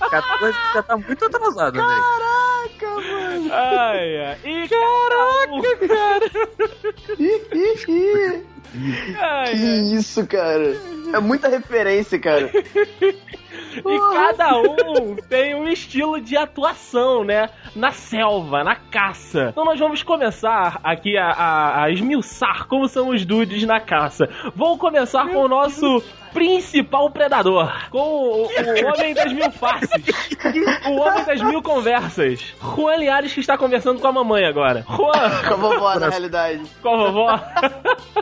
Speaker 4: 14 já tá muito atrasado, né?
Speaker 2: Caraca, mano!
Speaker 3: Ai, ai. E
Speaker 2: Caraca, cara!
Speaker 3: ai,
Speaker 5: Que isso, cara. É muita referência, cara.
Speaker 3: E cada um tem um estilo de atuação, né? Na selva, na caça. Então nós vamos começar aqui a, a, a esmiuçar como são os dudes na caça. Vou começar com o nosso principal predador. Com o, o homem das mil faces. O homem das mil conversas. Juan Liares que está conversando com a mamãe agora. Juan,
Speaker 5: Com a vovó, na realidade.
Speaker 3: com a vovó.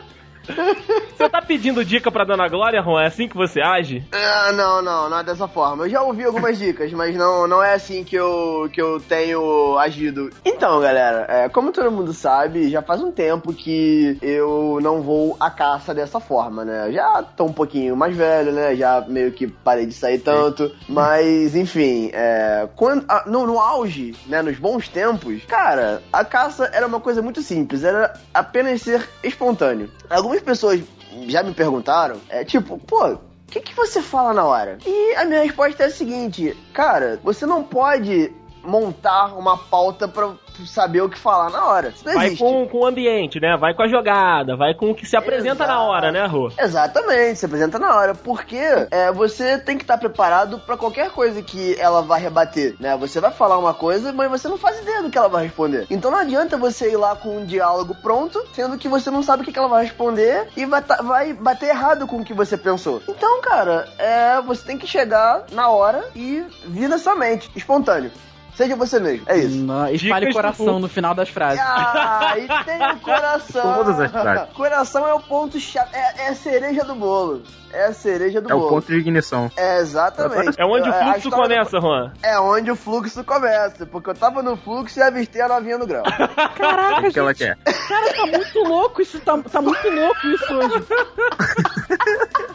Speaker 3: Você tá pedindo dica pra Dona Glória, Juan? É assim que você age?
Speaker 5: Ah, não, não, não é dessa forma. Eu já ouvi algumas dicas, mas não, não é assim que eu, que eu tenho agido. Então, galera, é, como todo mundo sabe, já faz um tempo que eu não vou à caça dessa forma, né? Eu já tô um pouquinho mais velho, né? Já meio que parei de sair tanto. Mas, enfim, é, quando, ah, no, no auge, né? Nos bons tempos, cara, a caça era uma coisa muito simples. Era apenas ser espontâneo. Algumas pessoas já me perguntaram, é tipo, pô, o que, que você fala na hora? E a minha resposta é a seguinte, cara, você não pode montar uma pauta pra saber o que falar na hora.
Speaker 3: Vai com, com o ambiente, né? Vai com a jogada, vai com o que se apresenta na
Speaker 5: Exato.
Speaker 3: hora, né, Rô?
Speaker 5: Exatamente, se apresenta na hora, porque é, você tem que estar preparado pra qualquer coisa que ela vai rebater, né? Você vai falar uma coisa, mas você não faz ideia do que ela vai responder. Então não adianta você ir lá com um diálogo pronto, sendo que você não sabe o que que ela vai responder e vai, tá- vai bater errado com o que você pensou. Então, cara, é, você tem que chegar na hora e vir na sua mente, espontâneo. Seja você mesmo, é isso.
Speaker 2: Não, espalhe
Speaker 3: Dicas
Speaker 2: coração no final das frases.
Speaker 5: Ah, e tem o coração.
Speaker 4: Todas as frases.
Speaker 5: Coração é o ponto chave. É, é a cereja do bolo. É a cereja do
Speaker 4: É o
Speaker 5: bolo.
Speaker 4: ponto de ignição.
Speaker 5: É, exatamente.
Speaker 3: É onde o fluxo
Speaker 5: história do-
Speaker 3: começa, Juan.
Speaker 5: É onde o fluxo começa. Porque eu tava no fluxo e avistei a novinha no grão.
Speaker 2: Caraca,
Speaker 4: O que ela
Speaker 2: gente,
Speaker 4: quer?
Speaker 2: cara, tá muito louco isso, tá, tá muito louco isso hoje.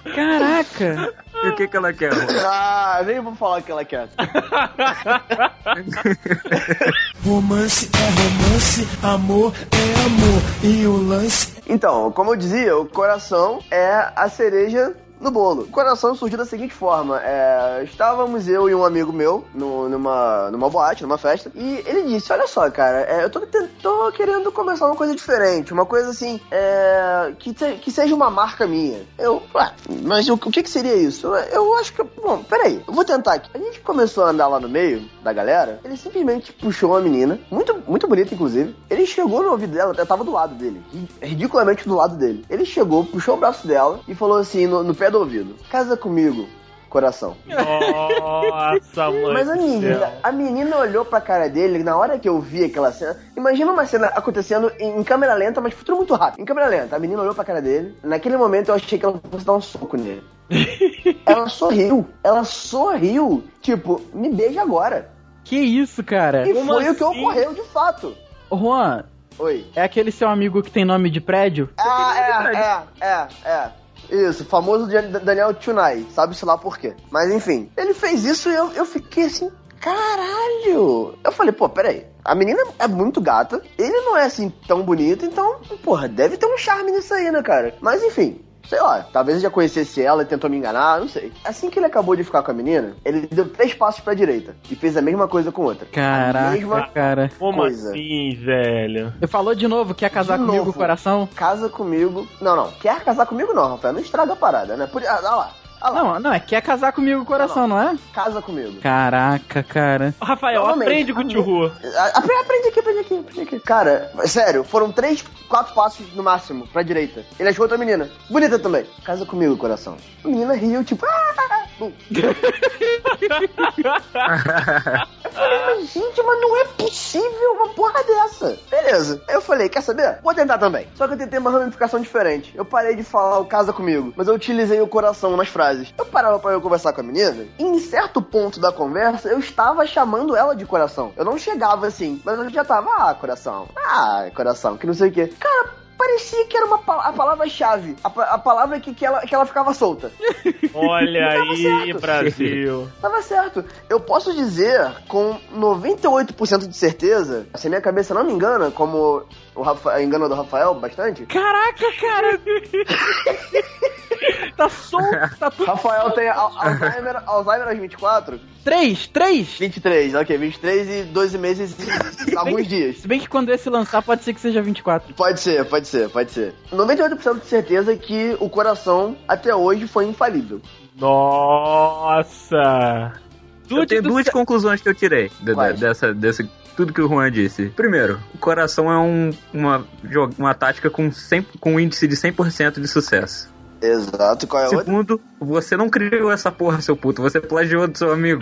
Speaker 2: Caraca.
Speaker 4: E o que, que ela quer,
Speaker 5: ah, nem vou falar o que ela quer.
Speaker 8: Romance é romance, amor é amor. E o lance
Speaker 5: Então, como eu dizia, o coração é a cereja no bolo. O coração surgiu da seguinte forma: é, estávamos eu e um amigo meu no- numa, numa boate, numa festa, e ele disse: Olha só, cara, é, eu tô, tô querendo começar uma coisa diferente, uma coisa assim, é, que, te- que seja uma marca minha. Eu, ué, mas o, o que, que seria isso? Eu, acho que. Bom, peraí, eu vou tentar aqui. A gente começou a andar lá no meio da galera, ele simplesmente puxou uma menina, muito, muito bonita, inclusive. Ele chegou no ouvido dela, eu tava do lado dele, ri- ridiculamente do lado dele. Ele chegou, puxou o braço dela e falou assim, no, no pé do ouvido: Casa comigo, coração.
Speaker 3: Nossa, mãe.
Speaker 5: Mas a menina, a menina olhou pra cara dele, na hora que eu vi aquela cena. Imagina uma cena acontecendo em, em câmera lenta, mas tudo muito rápido. Em câmera lenta, a menina olhou pra cara dele. Naquele momento eu achei que ela fosse dar um soco nele. ela sorriu. Ela sorriu. Tipo, me beija agora.
Speaker 2: Que isso, cara?
Speaker 5: E
Speaker 3: Como
Speaker 5: foi o que
Speaker 3: assim?
Speaker 5: ocorreu de fato.
Speaker 2: Ô, Juan,
Speaker 5: Oi.
Speaker 2: é aquele seu amigo que tem nome de prédio?
Speaker 5: Ah, é, é, é, é. Isso, famoso Dan- Daniel Tunai, sabe-se lá por quê. Mas enfim, ele fez isso e eu, eu fiquei assim, caralho. Eu falei, pô, peraí. A menina é muito gata, ele não é assim tão bonito, então, porra, deve ter um charme nisso aí, né, cara? Mas enfim. Sei lá, talvez eu já conhecesse ela e tentou me enganar, não sei. Assim que ele acabou de ficar com a menina, ele deu três passos pra direita e fez a mesma coisa com outra. A
Speaker 2: Caraca,
Speaker 5: mesma
Speaker 2: cara.
Speaker 3: Como
Speaker 5: coisa.
Speaker 3: assim, velho?
Speaker 2: Ele falou de novo que ia casar
Speaker 5: De
Speaker 2: comigo,
Speaker 5: novo.
Speaker 2: coração?
Speaker 5: Casa comigo. Não, não. Quer casar comigo não, Rafael. Não estraga a parada, né? Por... Ah, olha lá.
Speaker 2: Não, não, é quer casar comigo, coração, não, é?
Speaker 5: Casa comigo.
Speaker 2: Caraca, cara.
Speaker 3: Rafael, aprende com o tio Rua.
Speaker 5: Aprende aqui, aprende aqui, aprende aqui. Cara, sério, foram três, quatro passos no máximo pra direita. Ele achou outra menina. Bonita também. Casa comigo, coração. A menina riu, tipo. Ah! Eu falei, mas gente, mas não é possível uma porra dessa. Beleza. Aí eu falei, quer saber? Vou tentar também. Só que eu tentei uma ramificação diferente. Eu parei de falar o casa comigo, mas eu utilizei o coração nas frases. Eu parava pra eu conversar com a menina, e em certo ponto da conversa, eu estava chamando ela de coração. Eu não chegava assim, mas eu já tava, ah, coração. Ah, coração, que não sei o quê. Cara, parecia que era uma a palavra-chave. A, a palavra que, que, ela, que ela ficava solta.
Speaker 3: Olha aí,
Speaker 5: certo.
Speaker 3: Brasil.
Speaker 5: Tava certo. Eu posso dizer com 98% de certeza, se a minha cabeça não me engana, como o Rafa, engana do Rafael bastante,
Speaker 2: Caraca, cara. Tá solto, tá tudo.
Speaker 5: Rafael tem al- Alzheimer, Alzheimer aos 24?
Speaker 2: 3, 3.
Speaker 5: 23, ok, 23 e 12 meses e alguns dias.
Speaker 2: Se bem que quando esse lançar, pode ser que seja 24.
Speaker 5: Pode ser, pode ser, pode ser. 98% de certeza que o coração até hoje foi infalível.
Speaker 3: Nossa!
Speaker 4: Eu tenho duas
Speaker 2: céu.
Speaker 4: conclusões que eu tirei de- de- dessa, desse tudo que o Juan disse. Primeiro, o coração é um, uma, uma tática com, 100, com um índice de 100% de sucesso.
Speaker 5: Exato, qual é outra?
Speaker 4: Segundo, você não criou essa porra, seu puto. Você plagiou do seu amigo.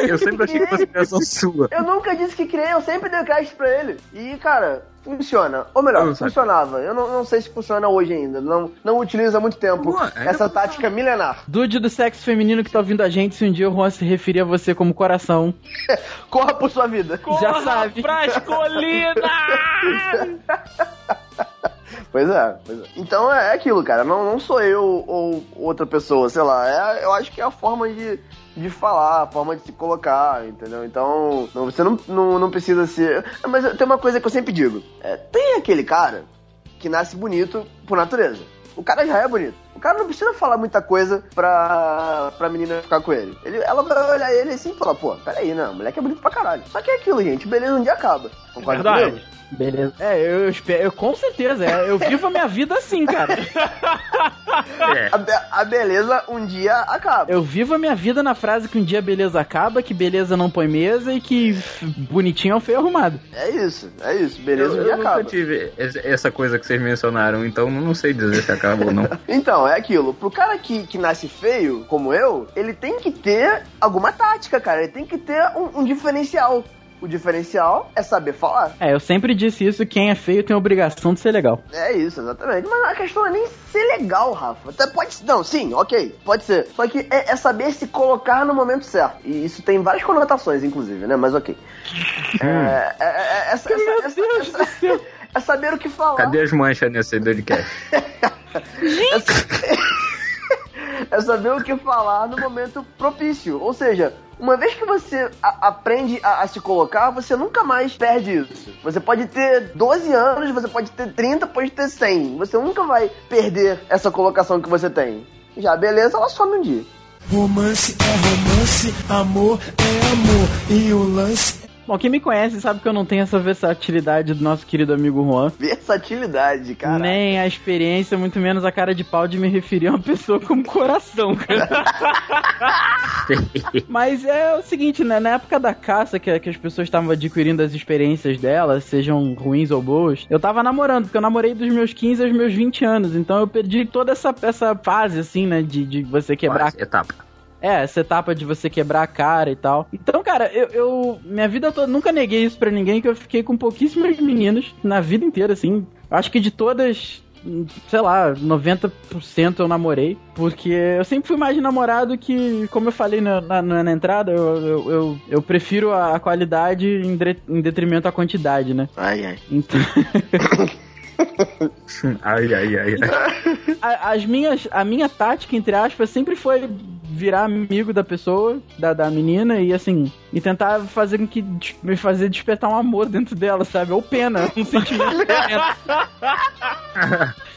Speaker 4: eu sempre achei que fosse criação sua.
Speaker 5: Eu nunca disse que criei, eu sempre dei crédito pra ele. E, cara, funciona. Ou melhor,
Speaker 4: Eu
Speaker 5: funcionava. Eu não, não sei se funciona hoje ainda. Não, não utilizo há muito tempo
Speaker 4: Boa, ainda
Speaker 5: essa
Speaker 4: funciona.
Speaker 5: tática milenar.
Speaker 2: Dude do sexo feminino que tá ouvindo a gente, se um dia o Juan se referir a você como coração,
Speaker 5: Corra por sua vida.
Speaker 2: Já sabe.
Speaker 3: pras colinas!
Speaker 5: Pois é, pois é. Então é aquilo, cara. Não, não sou eu ou outra pessoa, sei lá. É, eu acho que é a forma de, de falar, a forma de se colocar, entendeu? Então, não, você não, não, não precisa ser. Mas tem uma coisa que eu sempre digo: é, tem aquele cara que nasce bonito por natureza. O cara já é bonito. O cara não precisa falar muita coisa pra, pra menina ficar com ele. ele. Ela vai olhar ele assim e falar, pô, peraí, não, o moleque é bonito pra caralho. Só que é aquilo, gente, beleza um dia acaba. Concorda
Speaker 3: Verdade.
Speaker 5: comigo?
Speaker 2: Beleza. É, eu espero. Eu, com certeza, é, eu vivo a minha vida assim, cara.
Speaker 4: É.
Speaker 5: A, be- a beleza um dia acaba.
Speaker 2: Eu vivo a minha vida na frase que um dia a beleza acaba, que beleza não põe mesa e que bonitinho é um feio arrumado.
Speaker 5: É isso, é isso. Beleza,
Speaker 4: Eu,
Speaker 5: um dia
Speaker 4: eu nunca
Speaker 5: acaba.
Speaker 4: tive esse- essa coisa que vocês mencionaram, então não sei dizer se acaba ou não.
Speaker 5: Então, é aquilo. Pro cara que, que nasce feio, como eu, ele tem que ter alguma tática, cara. Ele tem que ter um, um diferencial. O diferencial é saber falar.
Speaker 2: É, eu sempre disse isso, quem é feio tem a obrigação de ser legal.
Speaker 5: É isso, exatamente. Mas a questão não é nem ser legal, Rafa. Até pode Não, sim, ok, pode ser. Só que é, é saber se colocar no momento certo. E isso tem várias conotações, inclusive, né? Mas ok. É, é, é, é, essa, essa,
Speaker 2: Meu
Speaker 5: essa-
Speaker 2: Deus
Speaker 5: essa-
Speaker 2: do céu.
Speaker 5: é saber o que falar.
Speaker 4: Cadê as manchas nesse podcast?
Speaker 5: é saber o que falar no momento propício. Ou seja, uma vez que você a- aprende a, a se colocar, você nunca mais perde isso. Você pode ter 12 anos, você pode ter 30, pode ter 100. Você nunca vai perder essa colocação que você tem. Já a beleza, ela some um dia.
Speaker 8: Romance é romance, amor é amor. E o lance
Speaker 2: Bom, quem me conhece sabe que eu não tenho essa versatilidade do nosso querido amigo Juan.
Speaker 5: Versatilidade, cara.
Speaker 2: Nem a experiência, muito menos a cara de pau de me referir a uma pessoa como coração, cara. Mas é o seguinte, né? Na época da caça, que, que as pessoas estavam adquirindo as experiências delas, sejam ruins ou boas, eu tava namorando, porque eu namorei dos meus 15 aos meus 20 anos. Então eu perdi toda essa, essa fase, assim, né? De, de você quebrar
Speaker 4: Quase, etapa.
Speaker 2: É, essa etapa de você quebrar a cara e tal. Então, cara, eu, eu- minha vida toda, nunca neguei isso pra ninguém, que eu fiquei com pouquíssimas meninas na vida inteira, assim. Acho que de todas, sei lá, 90% eu namorei. Porque eu sempre fui mais de namorado que, como eu falei na, na, na entrada, eu, eu, eu, eu prefiro a, qualidade em, dre- em detrimento à quantidade, né?
Speaker 5: Ai, ai.
Speaker 2: Então.
Speaker 4: Ai, ai, ai. ai.
Speaker 2: a, as minhas, a minha tática, entre aspas, sempre foi virar amigo da pessoa, da, da menina, e assim, e tentar fazer com que me fazer despertar um amor dentro dela, sabe? Ou pena, um sentimento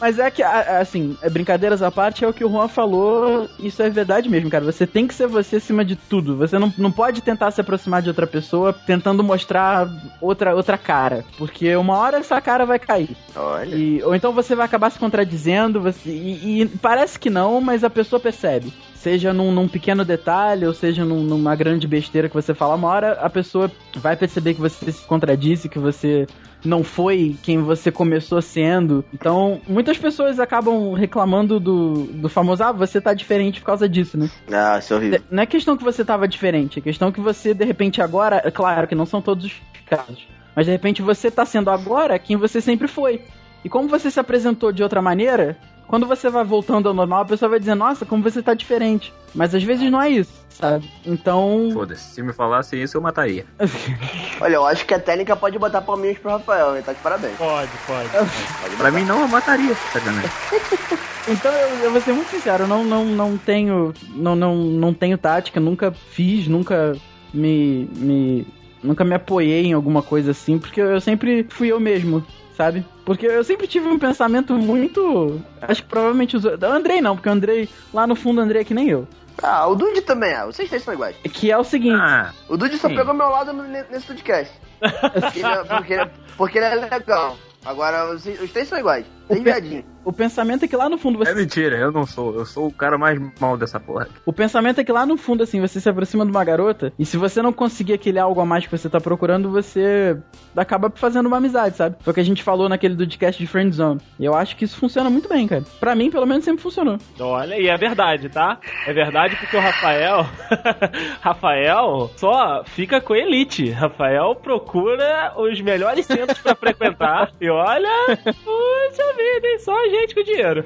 Speaker 2: Mas é que, assim, é, brincadeiras à parte, é o que o Juan falou, isso é verdade mesmo, cara. Você tem que ser você acima de tudo. Você não, não pode tentar se aproximar de outra pessoa tentando mostrar outra, outra cara. Porque uma hora essa cara vai cair.
Speaker 5: Olha.
Speaker 2: E- ou então você vai acabar se contradizendo, você- e, e parece que não, mas a pessoa percebe. Seja num, num pequeno detalhe, ou seja num- numa grande besteira que você fala, uma hora a pessoa vai perceber que você se contradisse, que você não foi quem você começou sendo. Então, muitas pessoas acabam reclamando do, do famoso, ah, você tá diferente por causa disso, né?
Speaker 5: Ah, isso é horrível.
Speaker 2: Não é questão que você tava diferente, é questão que você, de repente, agora. É claro que não são todos os casos. Mas de repente você tá sendo agora quem você sempre foi. E como você se apresentou de outra maneira, quando você vai voltando ao normal, a pessoa vai dizer, nossa, como você tá diferente. Mas às vezes não é isso, sabe? Então.
Speaker 4: Foda-se, se me falasse isso, eu mataria.
Speaker 5: Olha, eu acho que a técnica pode botar palminhas pro Rafael, ele tá de parabéns.
Speaker 3: Pode, pode.
Speaker 5: Pode
Speaker 4: Pra mim, não, eu mataria. Sacanagem.
Speaker 2: Então eu, eu vou ser muito sincero, eu não, não, não tenho. Não, não, não tenho tática, nunca fiz, nunca me. me nunca me apoiei em alguma coisa assim, porque eu sempre fui eu mesmo. Sabe? Porque eu sempre tive um pensamento muito. Acho que provavelmente os. O Andrei não, porque o Andrei, lá no fundo, Andrei é que nem eu.
Speaker 5: Ah, o Dude também é. Vocês três são iguais.
Speaker 2: Que é o seguinte.
Speaker 3: Ah,
Speaker 5: O Dude só
Speaker 3: Sim.
Speaker 5: pegou meu lado nesse podcast. Porque ele, é, porque, ele é- porque ele é legal. Agora, os, os três são iguais. Três
Speaker 2: O pe-
Speaker 5: viadinhos.
Speaker 2: O pensamento é que lá no fundo você.
Speaker 4: É mentira, eu não sou. Eu sou o cara mais mal dessa porra.
Speaker 2: O pensamento é que lá no fundo, assim, você se aproxima de uma garota e se você não conseguir aquele algo a mais que você tá procurando, você acaba fazendo uma amizade, sabe? Foi o que a gente falou naquele do podcast de Friend Zone. E eu acho que isso funciona muito bem, cara. Pra mim, pelo menos, sempre funcionou.
Speaker 3: olha, e é verdade, tá? É verdade porque o Rafael. Rafael só fica com a elite. Rafael procura os melhores centros pra frequentar. E olha, puxa vida, hein? Só gente com dinheiro.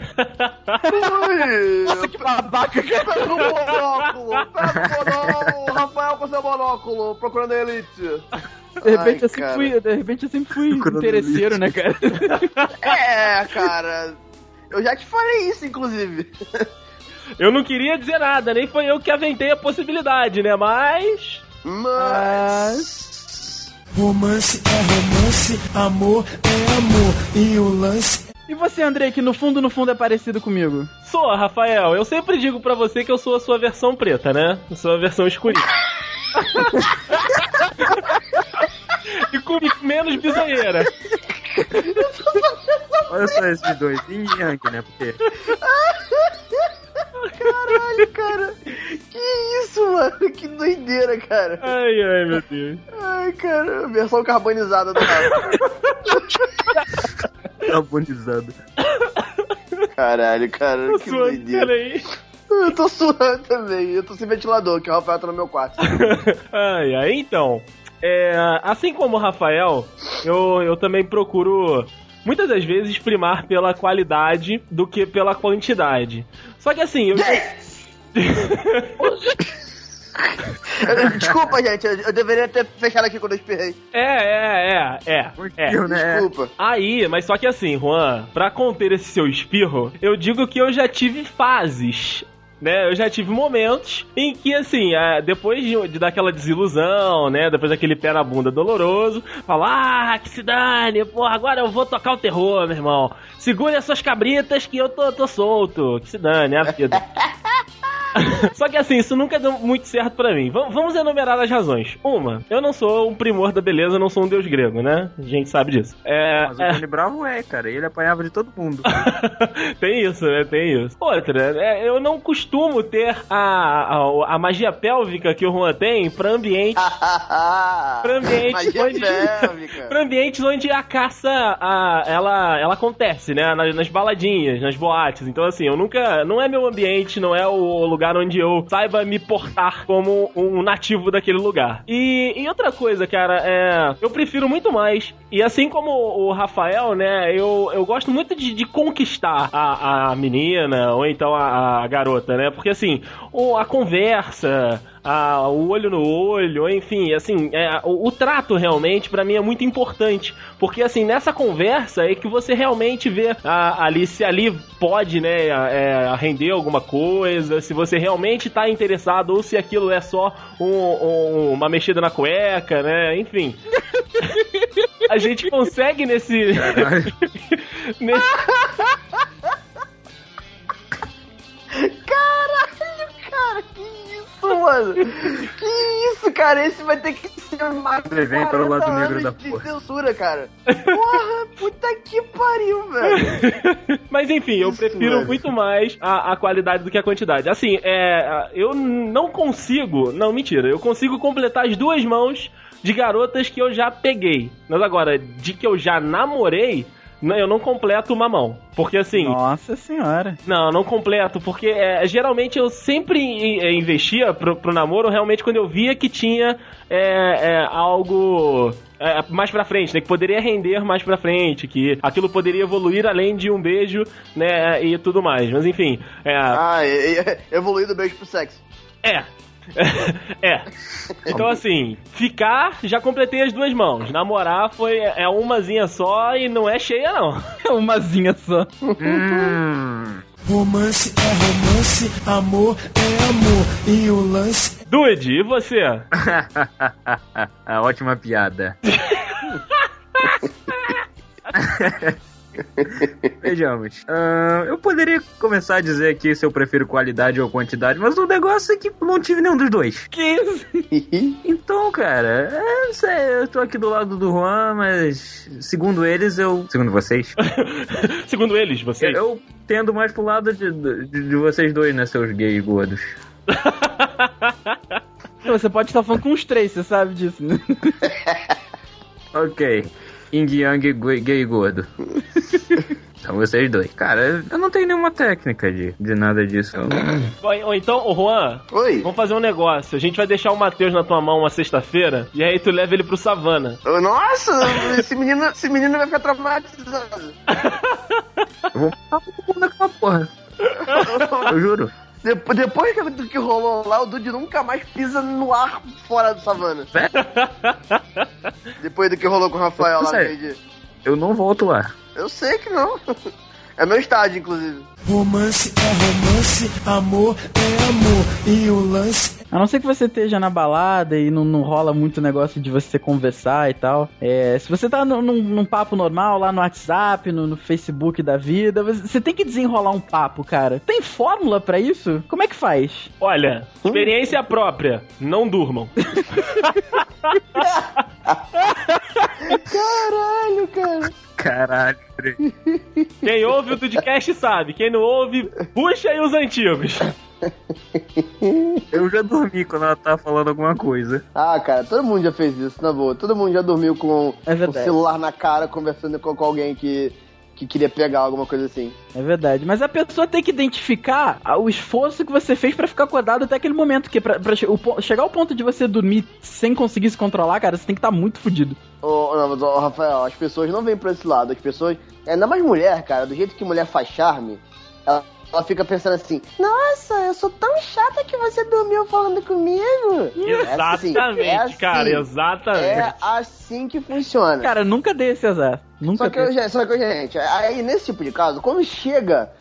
Speaker 2: Nossa, que babaca, cara.
Speaker 5: Pega o monóculo! Pega o monóculo! Rafael com seu monóculo, procurando a elite.
Speaker 2: De repente,
Speaker 5: Ai,
Speaker 2: eu sempre fui, de repente eu sempre fui interesseiro, né, cara?
Speaker 5: É, cara. Eu já te falei isso, inclusive.
Speaker 3: Eu não queria dizer nada, nem foi eu que aventei a possibilidade, né? Mas.
Speaker 5: Mas.
Speaker 8: Romance é romance, amor é amor. E o lance
Speaker 2: E você, Andrei, que no fundo, no fundo é parecido comigo?
Speaker 3: Sou, Rafael. Eu sempre digo pra você que eu sou a sua versão preta, né? Eu sou a versão escurinha. e com menos bizonheira.
Speaker 4: Olha só esses dois. Yin e Yang, né? Porque
Speaker 5: Caralho, cara. Que isso, mano? Que doideira, cara.
Speaker 3: Ai, ai, meu Deus.
Speaker 5: Ai, cara. Versão carbonizada do Rafa.
Speaker 4: carbonizado.
Speaker 5: Caralho, cara.
Speaker 3: Tô
Speaker 5: Que
Speaker 3: suando,
Speaker 5: doideira.
Speaker 3: peraí.
Speaker 5: Eu tô suando também. Eu tô sem ventilador, que o Rafael tá no meu quarto.
Speaker 3: Ai, ai, então. É, assim como o Rafael, eu, eu também procuro muitas das vezes primar pela qualidade do que pela quantidade. Só que assim, eu.
Speaker 5: Eu- Desculpa, gente. Eu, deveria ter fechado aqui quando eu espirrei.
Speaker 3: É, é, é, é. é.
Speaker 4: Né?
Speaker 5: Desculpa.
Speaker 3: Aí, mas só que assim, Juan, pra conter esse seu espirro, eu digo que eu já tive fases. Né, eu já tive momentos em que, assim, é, depois de, de dar aquela desilusão, né, depois daquele pé na bunda doloroso, falar, ah, que se dane, porra, agora eu vou tocar o terror, meu irmão. Segure as suas cabritas que eu tô, tô solto, que se dane, é a vida. Só que assim, isso nunca deu muito certo pra mim. Vam- Vamos enumerar as razões. Uma, eu não sou um primor da beleza, não sou um deus grego, né? A gente sabe disso. É,
Speaker 4: Mas o
Speaker 3: é,
Speaker 4: Johnny Bravo é, cara. Ele apanhava de todo mundo.
Speaker 3: tem isso, né? Tem isso. Outra, é, eu não costumo ter a, a, a magia pélvica que o Juan tem pra ambientes. pra ambientes
Speaker 5: Magia
Speaker 3: onde.
Speaker 5: pélvica.
Speaker 3: pra ambientes onde a caça a, ela, ela acontece, né? Nas, nas baladinhas, nas boates. Então, assim, eu nunca. Não é meu ambiente, não é o lugar onde eu saiba me portar como um nativo daquele lugar. E, e outra coisa, cara, é. Eu prefiro muito mais. E assim como o Rafael, né? Eu, eu gosto muito de, de conquistar a, a menina, ou então a, a garota, né? Porque assim, o, a conversa a- o olho no olho, enfim, assim, é, o, o trato realmente pra mim é muito importante, porque assim, nessa conversa é que você realmente vê a, ali se ali pode, né, é, render alguma coisa, se você realmente tá interessado ou se aquilo é só um- um- uma mexida na cueca, né, enfim. A gente consegue nesse. nesse
Speaker 5: Caralho, cara, isso, mano? Que isso, cara? Esse vai ter que ser mais
Speaker 4: Ele vem pelo lado
Speaker 5: 40
Speaker 4: negro da
Speaker 5: de
Speaker 4: força.
Speaker 5: censura, cara. Porra, puta que pariu, velho.
Speaker 3: Mas enfim, eu
Speaker 5: Isso,
Speaker 3: prefiro
Speaker 5: mano.
Speaker 3: muito mais a, a qualidade do que a quantidade. Assim, é, eu não consigo. Não, mentira. Eu consigo completar as duas mãos de garotas que eu já peguei. Mas agora, de que eu já namorei, eu não completo uma mão. Porque assim.
Speaker 2: Nossa senhora.
Speaker 3: Não, não completo, porque é, geralmente eu sempre eh, investia pro, pro namoro realmente quando eu via que tinha é, é, algo é, mais pra frente, né? Que poderia render mais pra frente, que aquilo poderia evoluir além de um beijo, né? E tudo mais. Mas enfim, é.
Speaker 5: Ah, e- e- evoluído beijo pro sexo.
Speaker 3: É. é. Então assim, ficar, já completei as duas mãos. Namorar foi é umazinha só e não é cheia, não.
Speaker 2: Umazinha só.
Speaker 4: Hum.
Speaker 8: Romance é romance, amor é amor. E o lance
Speaker 3: Dude, e você?
Speaker 4: Ótima piada. Vejamos. Ah, eu poderia começar a dizer aqui se eu prefiro qualidade ou quantidade, mas o negócio é que não tive nenhum dos dois.
Speaker 3: Que?
Speaker 4: Então, cara, é, não sei, eu tô aqui do lado do Juan, mas segundo eles, eu. Segundo vocês,
Speaker 3: Segundo eles, vocês.
Speaker 4: eu tendo mais pro lado de, de, de vocês dois, né, seus gays gordos.
Speaker 2: Você pode estar falando com os três, você sabe disso, né?
Speaker 4: Ok. Yin Yang gay, gordo. São vocês dois. Cara, eu não tenho nenhuma técnica de, de nada disso.
Speaker 3: Ou, ou então, ô Juan,
Speaker 5: Oi.
Speaker 3: vamos fazer um negócio. A gente vai deixar o Matheus na tua mão uma sexta-feira e aí tu leva ele pro Savana.
Speaker 5: Nossa, esse menino, esse menino vai ficar traumatizado.
Speaker 4: Eu vou matar todo mundo naquela porra. Eu juro.
Speaker 5: Depois, do que rolou lá, o Dude nunca mais pisa no ar fora do savana. Depois do que rolou com o Rafael lá.
Speaker 4: Eu não volto lá.
Speaker 5: Eu sei que não. É meu estádio, inclusive.
Speaker 8: Romance é romance, amor é amor. E o lance
Speaker 2: A não ser que você esteja na balada e não, não rola muito negócio de você conversar e tal. É, se você tá num, num- num papo normal lá no WhatsApp, no, no Facebook da vida, você você tem que desenrolar um papo, cara. Tem fórmula pra isso? Como é que faz?
Speaker 3: Olha, experiência própria. Não durmam.
Speaker 5: Caralho, cara.
Speaker 4: Caralho.
Speaker 3: Quem ouve o Dudcast sabe. Quem não ouve, puxa aí os antigos.
Speaker 4: Eu já dormi quando ela tava falando alguma coisa.
Speaker 5: Ah, cara, todo mundo já fez isso, na boa. Todo mundo já dormiu com
Speaker 2: É
Speaker 5: o celular na cara, conversando com, com alguém que, que queria pegar alguma coisa assim.
Speaker 2: É verdade. Mas a pessoa tem que identificar o esforço que você fez pra ficar acordado até aquele momento. Que pra, pra che- o po- chegar ao ponto de você dormir sem conseguir se controlar, cara, você tem que estar muito fudido.
Speaker 5: Ô, não, mas, ô, Rafael, as pessoas não vêm pra esse lado. As pessoas. Ainda mais mulher, cara, do jeito que mulher faz charme, ela, ela fica pensando assim: Nossa, eu sou tão chata que você dormiu falando comigo. É assim,
Speaker 3: Exatamente,
Speaker 5: é assim.
Speaker 3: cara, exatamente.
Speaker 5: É assim que funciona.
Speaker 2: Cara, nunca dei esse azar. Nunca
Speaker 5: Só que,
Speaker 2: dei.
Speaker 5: gente, só que, gente, aí nesse tipo de caso, quando chega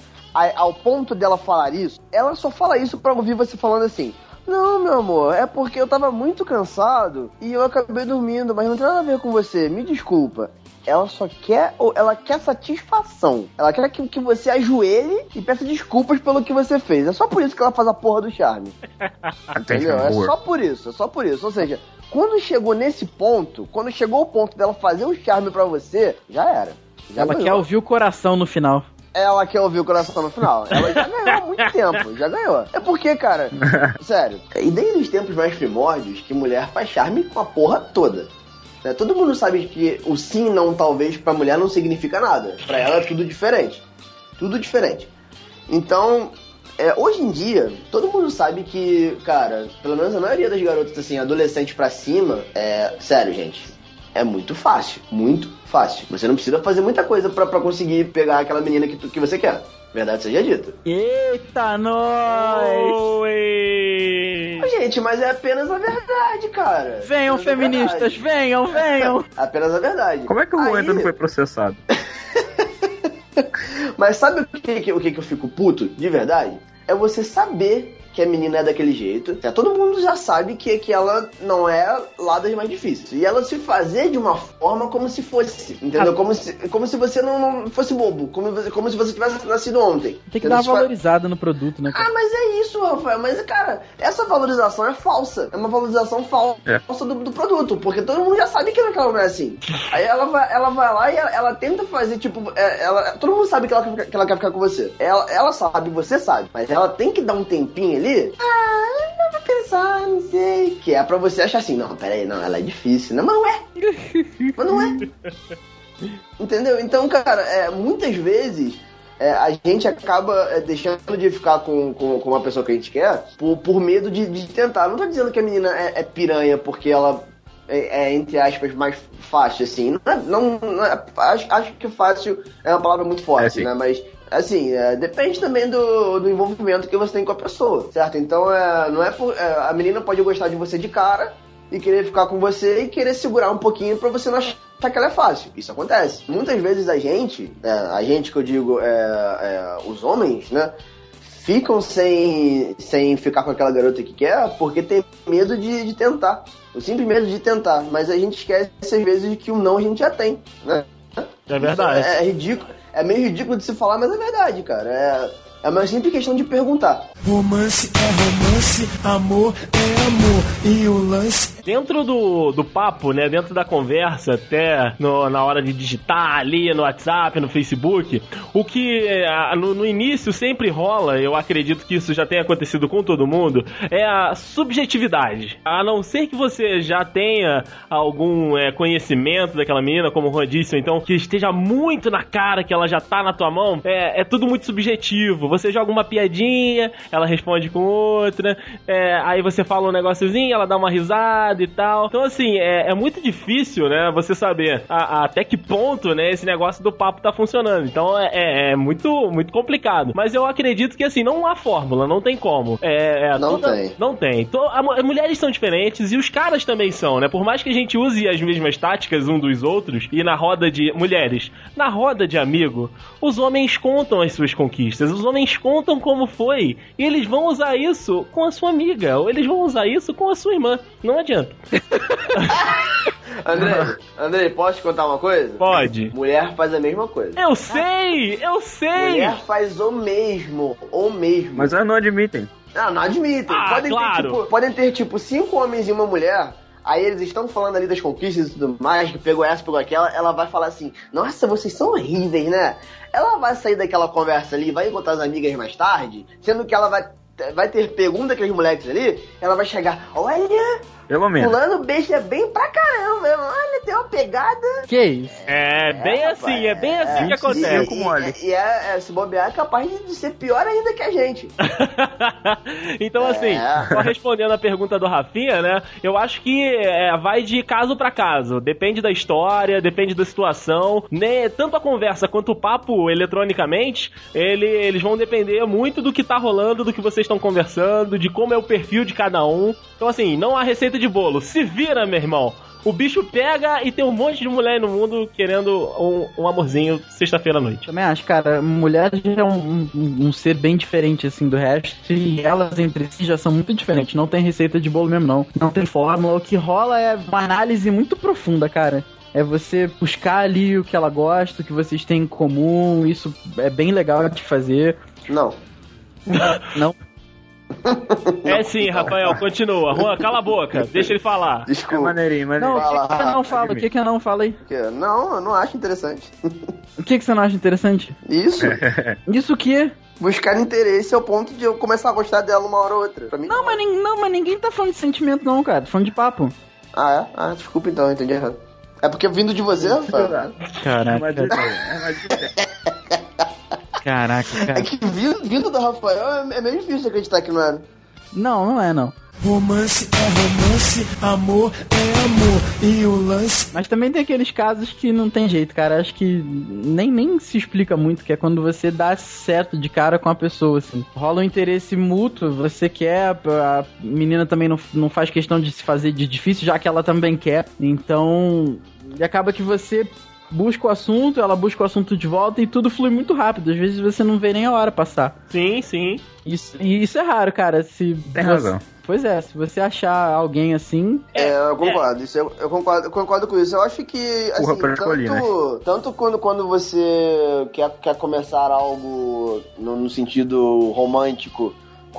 Speaker 5: ao ponto dela falar isso, ela só fala isso pra ouvir você falando assim. Não, meu amor, é porque eu tava muito cansado e eu acabei dormindo, mas não tem nada a ver com você, me desculpa. Ela só quer, ou ela quer satisfação. Ela quer que, que você ajoelhe e peça desculpas pelo que você fez. É só por isso que ela faz a porra do charme. Entendeu? É só por isso, é só por isso. Ou seja, quando chegou nesse ponto, quando chegou o ponto dela fazer o charme pra você, já era. Já
Speaker 2: Ela
Speaker 5: ganhou.
Speaker 2: quer ouvir o coração no final.
Speaker 5: Ela quer ouvir o coração no final. Ela já ganhou há muito tempo, já ganhou. É porque, cara, sério, e desde os tempos mais primórdios que mulher faz charme com a porra toda. Né? Todo mundo sabe que o sim não talvez pra mulher não significa nada. Pra ela é tudo diferente. Tudo diferente. Então, é, hoje em dia, todo mundo sabe que, cara, pelo menos a maioria das garotas, assim, adolescentes pra cima, é. Sério, gente. É muito fácil. Muito fácil. Você não precisa fazer muita coisa pra, pra conseguir pegar aquela menina que, tu- que você quer. Verdade seja dita.
Speaker 2: Eita, nós!
Speaker 3: Oi!
Speaker 5: Gente, mas é apenas a verdade, cara.
Speaker 2: Venham,
Speaker 5: Apenas
Speaker 2: feministas,
Speaker 5: verdade.
Speaker 2: venham, venham!
Speaker 5: Apenas a verdade.
Speaker 4: Como é que o
Speaker 5: Aí-
Speaker 4: ainda não foi processado?
Speaker 5: Mas sabe o que, que- o que, que eu fico puto, de verdade? É você saber que a menina é daquele jeito. Já todo mundo já sabe que, que ela não é lá das mais difíceis. E ela se fazer de uma forma como se fosse, entendeu? Como se, como se você não, não fosse bobo. Como, como se você tivesse nascido ontem.
Speaker 2: Tem que
Speaker 5: Entendeu?
Speaker 2: dar uma valorizada no produto, né? cara?
Speaker 5: Ah, mas é isso, Rafael. Mas, cara, essa valorização é falsa. É uma valorização fal-
Speaker 4: É.
Speaker 5: falsa do, do produto. Porque todo mundo já sabe que aquela mulher é assim. Aí ela vai, ela vai lá e ela, ela tenta fazer, tipo, é, ela, todo mundo sabe que ela, quer ficar- que ela quer ficar com você. Ela, ela sabe, você sabe. Mas ela tem que dar um tempinho ali. Ah, eu vou pensar, não sei. Que é pra você achar assim, não, pera aí, não, ela é difícil. Não, mas não é. mas não é. Entendeu? Então, cara, é, muitas vezes é, a gente acaba é, deixando de ficar com, com, com uma pessoa que a gente quer por, por medo de, de tentar. Não tô dizendo que a menina é, é piranha porque ela é, é, entre aspas, mais fácil, assim. Não, é- não, não é- acho, acho que fácil é uma palavra muito
Speaker 4: É,
Speaker 5: forte,
Speaker 4: sim.
Speaker 5: né? Mas, assim, é, depende também do, do envolvimento que você tem com a pessoa, certo? Então, é, não é, por, é, a menina pode gostar de você de cara e querer ficar com você e querer segurar um pouquinho pra você não achar que ela é fácil. Isso acontece. Muitas vezes a gente, é, a gente que eu digo, é, é, os homens, né? Ficam sem, sem ficar com aquela garota que quer porque tem medo de, de tentar. O simples medo de tentar. Mas a gente esquece às vezes que o não a gente já tem, né?
Speaker 3: É verdade.
Speaker 5: É, é ridículo. É meio ridículo de se falar, mas é verdade, cara. É, é uma simples questão de perguntar.
Speaker 8: Romance é romance, amor é amor. E o lance
Speaker 3: Dentro do, do papo, né? Dentro da conversa, até no- na hora de digitar ali no WhatsApp, no Facebook, o que é, a- no, no início sempre rola, eu acredito que isso já tenha acontecido com todo mundo, é a subjetividade. A não ser que você já tenha algum é, conhecimento daquela menina, como o Juan disse, então que esteja muito na cara que ela já tá na tua mão, é, é tudo muito subjetivo. Você joga uma piadinha, ela responde com outra, é, aí você fala um negóciozinho, ela dá uma risada e tal. Então, assim, é, é muito difícil, né, você saber a- a- até que ponto, né, esse negócio do papo tá funcionando. Então, é, é- é muito, muito complicado. Mas eu acredito que, assim, não há fórmula, não tem como. É, é,
Speaker 5: Não tem.
Speaker 3: Não tem. To- a mu- as mulheres são diferentes e os caras também são, né? Por mais que a gente use as mesmas táticas um dos outros, e na roda de. Mulheres, na roda de amigo, os homens contam as suas conquistas, os homens contam como foi, e eles vão usar isso com a sua amiga, ou eles vão usar isso com a sua irmã. Não adianta.
Speaker 5: André, André, posso te contar uma coisa?
Speaker 3: Pode.
Speaker 5: Mulher faz a mesma coisa.
Speaker 3: Eu sei! Eu sei!
Speaker 5: Mulher faz o mesmo, o mesmo.
Speaker 4: Mas elas não admitem.
Speaker 5: Não, não admitem.
Speaker 3: Ah,
Speaker 5: podem,
Speaker 3: claro.
Speaker 5: ter, tipo, podem ter, tipo, cinco homens e uma mulher. Aí eles estão falando ali das conquistas e tudo mais, que pegou essa, pegou aquela. Ela vai falar assim: Nossa, vocês são horríveis, né? Ela vai sair daquela conversa ali, vai encontrar as amigas mais tarde, sendo que ela vai, vai ter pergunta aqueles moleques ali. Ela vai chegar: Olha,
Speaker 4: Pelo menos.
Speaker 5: Fulano beija bem pra caramba. Olha, tem uma pegada.
Speaker 2: Que isso?
Speaker 3: É bem
Speaker 5: É,
Speaker 3: assim, é bem assim que
Speaker 4: é,
Speaker 3: acontece.
Speaker 4: com mole.
Speaker 5: E, e é, é, se bobear, é capaz de, ser pior ainda que a gente.
Speaker 3: então, assim,
Speaker 5: É.
Speaker 3: só respondendo a pergunta do Rafinha, né? Eu acho que é, vai de caso pra caso. Depende da história, depende da situação. Né? Tanto a conversa quanto o papo eletronicamente, ele- eles vão depender muito do que tá rolando, do que vocês estão conversando, de como é o perfil de cada um. Então, assim, não há receita de bolo. Se vira, meu irmão. O bicho pega e tem um monte de mulher no mundo querendo um, um amorzinho sexta-feira à noite.
Speaker 2: Também acho, cara, mulher já é um, um- um ser bem diferente, assim, do resto, e elas entre si já são muito diferentes. Não tem receita de bolo mesmo, não. Não tem fórmula. O que rola é uma análise muito profunda, cara. É você buscar ali o que ela gosta, o que vocês têm em comum. Isso é bem legal de fazer.
Speaker 5: Não.
Speaker 2: Não,
Speaker 3: É sim, Rafael, continua. Juan, cala a boca, deixa ele falar.
Speaker 4: É
Speaker 5: Desculpa.
Speaker 4: maneirinho, mas
Speaker 2: não o
Speaker 5: Fala,
Speaker 2: que, que eu não falo? O que, que eu não falo aí?
Speaker 5: Não, eu não acho interessante.
Speaker 2: O que, que você não acha interessante?
Speaker 5: Isso.
Speaker 2: Isso o quê?
Speaker 5: Buscar interesse ao ponto de eu começar a gostar dela uma hora ou outra. Pra mim,
Speaker 2: Não, mas, não, mas ninguém tá falando de sentimento, não, cara. Tô falando de papo.
Speaker 5: Ah, é? Ah, desculpa então, eu entendi errado. É porque vindo de você, Rafael.
Speaker 4: É
Speaker 2: Caraca,
Speaker 4: mais ideia, é
Speaker 2: caraca,
Speaker 5: É
Speaker 2: cara.
Speaker 5: que vindo, do Rafael é, é meio difícil acreditar que não era.
Speaker 2: Não, não é, não.
Speaker 8: Romance é romance, amor é amor. E o lance
Speaker 2: Mas também tem aqueles casos que não tem jeito, cara. Acho que nem, nem se explica muito, que é quando você dá certo de cara com a pessoa, assim. Rola um interesse mútuo, você quer, a menina também não, não faz questão de se fazer de difícil, já que ela também quer. Então, e acaba que você busca o assunto, ela busca o assunto de volta e tudo flui muito rápido. Às vezes você não vê nem a hora passar.
Speaker 3: Sim, sim.
Speaker 2: Isso, e isso é raro, cara. Se
Speaker 4: Tem
Speaker 2: você-
Speaker 4: razão.
Speaker 2: Pois é, se você achar alguém assim,
Speaker 5: É, eu concordo. Isso eu, eu concordo, eu concordo com isso. Eu acho que assim,
Speaker 4: Porra, pra escolher,
Speaker 5: tanto, tanto quando, quando você quer, quer começar algo no, no sentido romântico,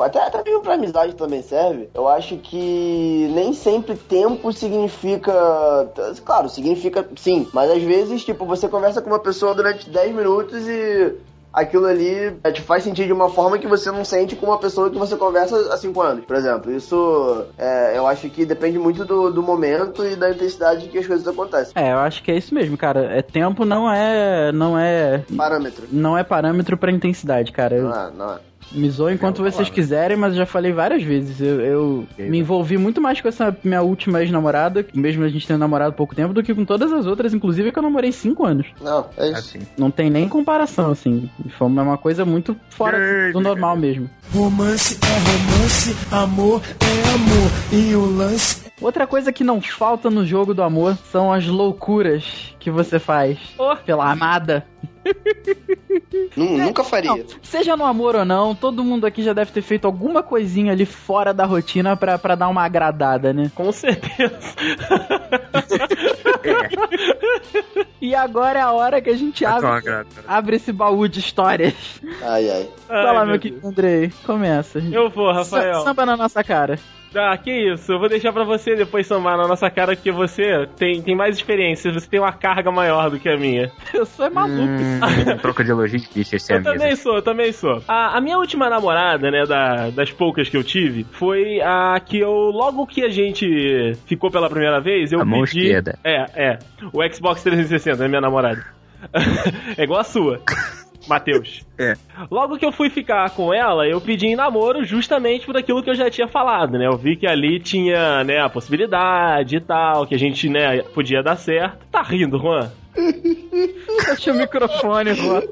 Speaker 5: até, até mesmo pra amizade também serve. Eu acho que nem sempre tempo significa. Claro, significa sim, mas às vezes, tipo, você conversa com uma pessoa durante 10 minutos e aquilo ali é, te faz sentir de uma forma que você não sente com uma pessoa que você conversa há cinco anos, por exemplo. Isso é, eu acho que depende muito do, do momento e da intensidade que as coisas acontecem.
Speaker 2: É, eu acho que é isso mesmo, cara. É tempo não é não é
Speaker 5: Parâmetro.
Speaker 2: não é parâmetro pra intensidade, cara. Eu
Speaker 5: Não é, não é.
Speaker 2: Me zoo enquanto vocês
Speaker 4: claro.
Speaker 2: quiserem, mas eu já falei várias vezes. Eu, eu me envolvi muito mais com essa minha última ex-namorada, mesmo a gente tendo namorado há pouco tempo, do que com todas as outras, inclusive que eu namorei cinco anos.
Speaker 5: Não, é isso.
Speaker 4: Assim.
Speaker 2: Não tem nem comparação, assim. Foi uma coisa muito fora do normal mesmo.
Speaker 8: Romance é romance, amor é amor. E o lance
Speaker 2: Outra coisa que não falta no jogo do amor são as loucuras que você faz
Speaker 3: Oh.
Speaker 2: pela amada.
Speaker 5: Nu- Nunca faria.
Speaker 2: Não, seja no amor ou não, todo mundo aqui já deve ter feito alguma coisinha ali fora da rotina pra, pra dar uma agradada, né?
Speaker 3: Com certeza.
Speaker 2: E agora é a hora que a gente abre, abre esse baú de histórias.
Speaker 5: Ai, ai.
Speaker 3: Ai,
Speaker 2: Vai lá, meu
Speaker 3: meu
Speaker 2: querido Andrei. Começa.
Speaker 3: Eu vou, Rafael.
Speaker 2: Sa- Samba na nossa cara.
Speaker 3: Ah, que isso. Eu vou deixar pra você depois sambar na nossa cara, porque você tem, tem mais experiência, você tem uma carga maior do que a minha.
Speaker 2: Eu sou é maluco.
Speaker 4: Hum, troca de elogio de bicho esse é
Speaker 3: Eu também
Speaker 4: mesa.
Speaker 3: sou, eu também sou. A, a minha última namorada, né, da- das poucas que eu tive, foi a que eu, logo que a gente ficou pela primeira vez, eu
Speaker 4: A mão
Speaker 3: pedi...
Speaker 4: esquerda.
Speaker 3: É, é. O Xbox 360, é minha namorada. é igual a sua. Matheus.
Speaker 4: É.
Speaker 3: Logo que eu fui ficar com ela, eu pedi em namoro justamente por aquilo que eu já tinha falado, né? Eu vi que ali tinha, né, a possibilidade e tal, que a gente, né, podia dar certo. Tá rindo, Juan?
Speaker 2: Fecha o microfone, Rô.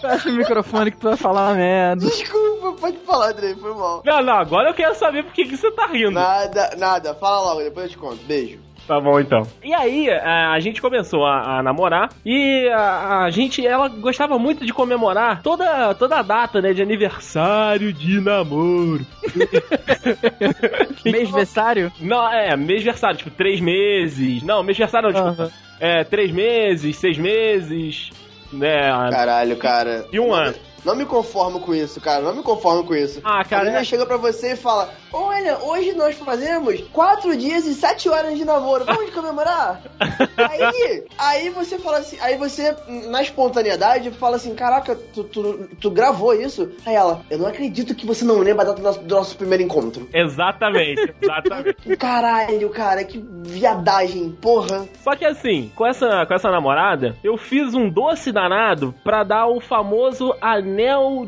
Speaker 2: Fecha o microfone que tu vai falar merda.
Speaker 5: Desculpa, pode falar, Andrei, foi mal.
Speaker 3: Não, não, agora eu quero saber por que, que você tá rindo.
Speaker 5: Nada, nada. Fala logo, depois eu te conto. Beijo.
Speaker 3: Tá bom, então. E aí, a, a gente começou a, a namorar e a, a gente, ela gostava muito de comemorar toda, toda a data, né, de aniversário de namoro.
Speaker 2: Mêsversário?
Speaker 3: Não, é, mêsversário, tipo, três meses. Não, mêsversário não, tipo,
Speaker 2: Aham.
Speaker 3: é, três meses, seis meses, né,
Speaker 5: Caralho, cara.
Speaker 3: e um ano.
Speaker 5: Não me conformo com isso, cara. Não me conformo com isso.
Speaker 3: Ah,
Speaker 5: A
Speaker 3: cara,
Speaker 5: menina
Speaker 3: é-
Speaker 5: chega pra você e fala: Olha, hoje nós fazemos quatro dias e sete horas de namoro. Vamos comemorar? aí, aí você fala assim, aí você, na espontaneidade, fala assim: Caraca, tu, tu, tu gravou isso? Aí ela, eu não acredito que você não lembra a data do nosso, do nosso primeiro encontro.
Speaker 3: Exatamente, exatamente.
Speaker 5: Caralho, cara, que viadagem, porra.
Speaker 3: Só que assim, com essa, com essa namorada, eu fiz um doce danado pra dar o famoso anel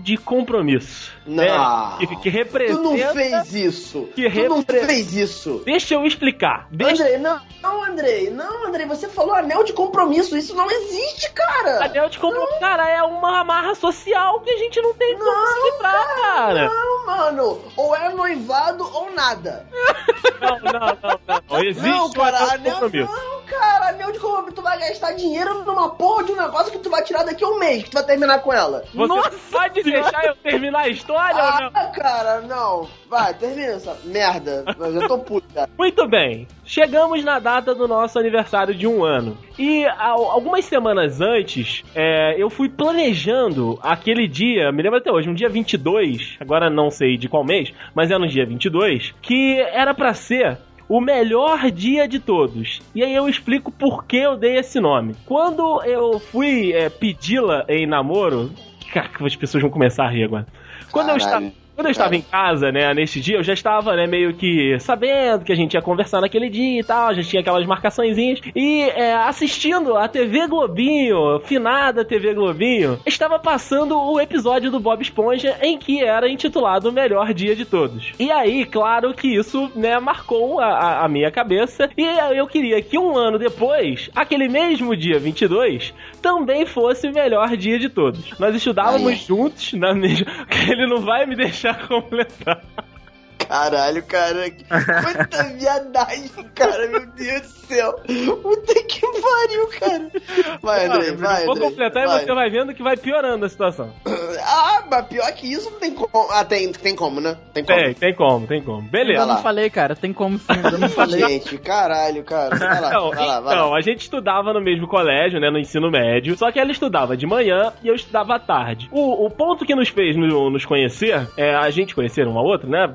Speaker 3: de compromisso.
Speaker 5: Não.
Speaker 3: né? Que, que
Speaker 5: Tu
Speaker 3: representa.
Speaker 5: não fez isso.
Speaker 3: Que
Speaker 5: tu não
Speaker 3: repre-
Speaker 5: fez isso.
Speaker 3: Deixa eu explicar. Deixa
Speaker 5: Andrei, não, não, Andrei, não, Andrei, você falou anel de compromisso, isso não existe, cara!
Speaker 3: Anel de compromisso. Cara, é uma amarra social que a gente não tem como se livrar, cara.
Speaker 5: Não, mano, ou é noivado ou nada.
Speaker 3: Não, não, não, não. Não existe
Speaker 5: não,
Speaker 3: um
Speaker 5: cara,
Speaker 3: anel de
Speaker 5: anel,
Speaker 3: compromisso.
Speaker 5: não, cara, anel de compromisso, tu vai gastar dinheiro numa porra de um negócio que tu vai tirar daqui a um mês, que tu vai terminar com ela.
Speaker 3: Você pode deixar eu terminar a história ou não?
Speaker 5: Ah, cara, não. Vai, termina essa merda. Mas eu tô puto, cara.
Speaker 3: Muito bem, chegamos na data do nosso aniversário de um ano. E al- algumas semanas antes, é, eu fui planejando aquele dia, me lembro até hoje, um dia 22, agora não sei de qual mês, mas é no dia 22, que era pra ser o melhor dia de todos. E aí eu explico por que eu dei esse nome. Quando eu fui é, pedi-la em namoro, cara, as pessoas vão começar a rir agora. Quando eu
Speaker 5: Caralho.
Speaker 3: estava quando eu estava em casa, né, nesse dia, eu já estava, né, meio que sabendo que a gente ia conversar naquele dia e tal, já tinha aquelas marcaçõezinhas. E é, assistindo a TV Globinho, finada TV Globinho, estava passando o episódio do Bob Esponja em que era intitulado O Melhor Dia de Todos. E aí, claro que isso, né, marcou a, a- a minha cabeça. E eu queria que um ano depois, aquele mesmo dia 22, também fosse o melhor dia de todos. Nós estudávamos
Speaker 5: Ai.
Speaker 3: juntos na mesma. Ele não vai me deixar completar.
Speaker 5: Caralho, cara. que Muita viadagem, cara. Meu Deus do céu. Puta que pariu, cara. Vai, André, vai,
Speaker 3: Vou
Speaker 5: André.
Speaker 3: completar
Speaker 5: vai.
Speaker 3: e você vai vendo que vai piorando a situação.
Speaker 5: Ah, mas pior que isso não tem como. Ah, tem, tem como, né? Tem como.
Speaker 3: Tem, tem como, tem como.
Speaker 2: Eu
Speaker 3: Beleza.
Speaker 2: não falei, cara. Tem como sim, eu não falei.
Speaker 5: Gente, caralho, cara. Vai lá,
Speaker 3: Então,
Speaker 5: vai lá, vai
Speaker 3: então,
Speaker 5: lá.
Speaker 3: a gente estudava no mesmo colégio, né, no ensino médio, só que ela estudava de manhã e eu estudava à tarde. O, o ponto que nos fez no- nos conhecer, é, a gente conhecer um ao outro, né,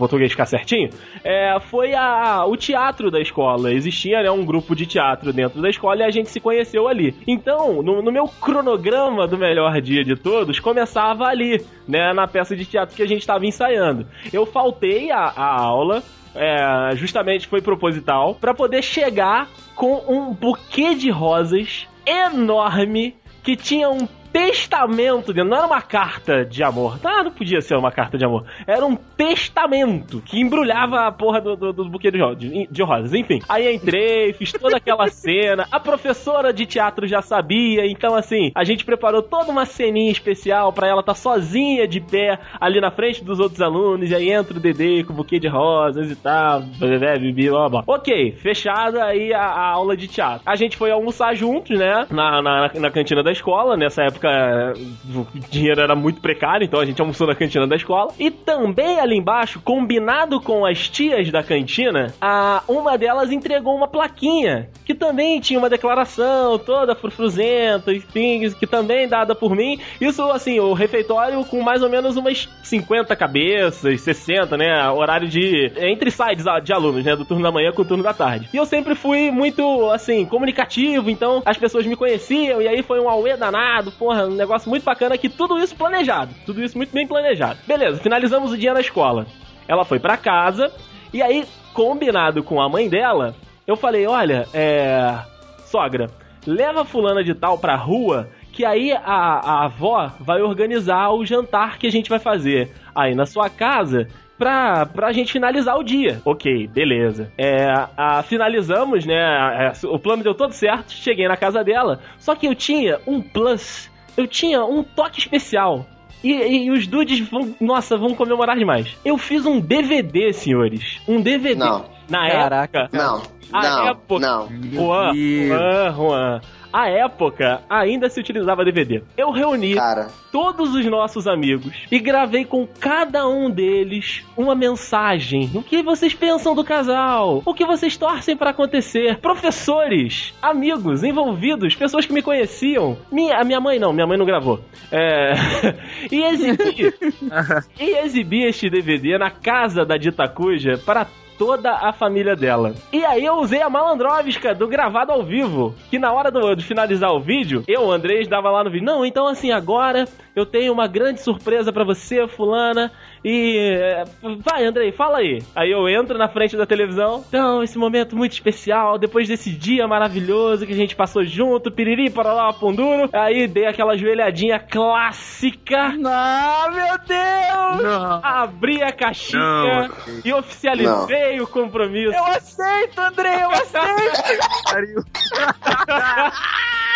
Speaker 3: português ficar certinho, é, foi a, o teatro da escola. Existia, né, um grupo de teatro dentro da escola e a gente se conheceu ali. Então, no, no meu cronograma do melhor dia de todos, começava ali, né, na peça de teatro que a gente estava ensaiando. Eu faltei a, a aula, é, justamente foi proposital, pra poder chegar com um buquê de rosas enorme que tinha um testamento. Não era uma carta de amor. Ah, não podia ser uma carta de amor. Era um testamento que embrulhava a porra do, do, do buquê de, de, rosas. Enfim, aí entrei, fiz toda aquela cena. A professora de teatro já sabia, então assim, a gente preparou toda uma ceninha especial pra ela estar sozinha de pé ali na frente dos outros alunos. E aí entra o Dedê com o buquê de rosas e tal. blá, blá. Ok, fechada aí a, a aula de teatro. A gente foi almoçar juntos, né? Na, na, na cantina da escola. Nessa época O dinheiro era muito precário, então a gente almoçou na cantina da escola. E também ali embaixo, combinado com as tias da cantina, a, uma delas entregou uma plaquinha que também tinha uma declaração toda frufruzenta, enfim, que também dada por mim. Isso, assim, o refeitório com mais ou menos umas 50 cabeças, 60, né? Horário de. entre sides de alunos, né? Do turno da manhã com o turno da tarde. E eu sempre fui muito, assim, comunicativo, então as pessoas me conheciam, e aí foi um auê danado, porra, um negócio muito bacana que tudo isso planejado. Tudo isso muito bem planejado. Beleza, finalizamos o dia na escola. Ela foi para casa, e aí, combinado com a mãe dela, eu falei: olha, é. Sogra, leva fulana de tal pra rua que aí a, a avó vai organizar o jantar que a gente vai fazer aí na sua casa pra, pra gente finalizar o dia. Ok, beleza. É, a, finalizamos, né? A, a, o plano deu todo certo, cheguei na casa dela. Só que eu tinha um plus, eu tinha um toque especial. E, e, e, os dudes vão, nossa, vão comemorar demais. Eu fiz um DVD, senhores. Um DVD.
Speaker 5: Não.
Speaker 3: Na
Speaker 2: Caraca.
Speaker 3: época.
Speaker 5: Não.
Speaker 3: A
Speaker 5: não,
Speaker 3: época.
Speaker 5: não.
Speaker 3: Juan, Juan, Juan. A época ainda se utilizava DVD. Eu reuni
Speaker 5: Cara,
Speaker 3: todos os nossos amigos e gravei com cada um deles uma mensagem. O que vocês pensam do casal? O que vocês torcem para acontecer? Professores, amigos envolvidos, pessoas que me conheciam. Minha, a minha mãe não, minha mãe não gravou. É... e exibi e exibi este DVD na casa da Dita Cuja para toda a família dela. E aí eu usei a malandrovska do gravado ao vivo, que na hora do, de finalizar o vídeo, eu, Andrés, dava lá no vídeo, não, então assim, agora eu tenho uma grande surpresa para você, fulana, e... é, Vai, Andrei, fala aí. Aí eu entro na frente da televisão, então, esse momento muito especial, depois desse dia maravilhoso que a gente passou junto, piriri, para lá, punduro, aí dei aquela joelhadinha clássica,
Speaker 2: Não, meu Deus!
Speaker 4: Não.
Speaker 3: abri a caixinha e oficializei o compromisso.
Speaker 2: Eu aceito, André, eu aceito!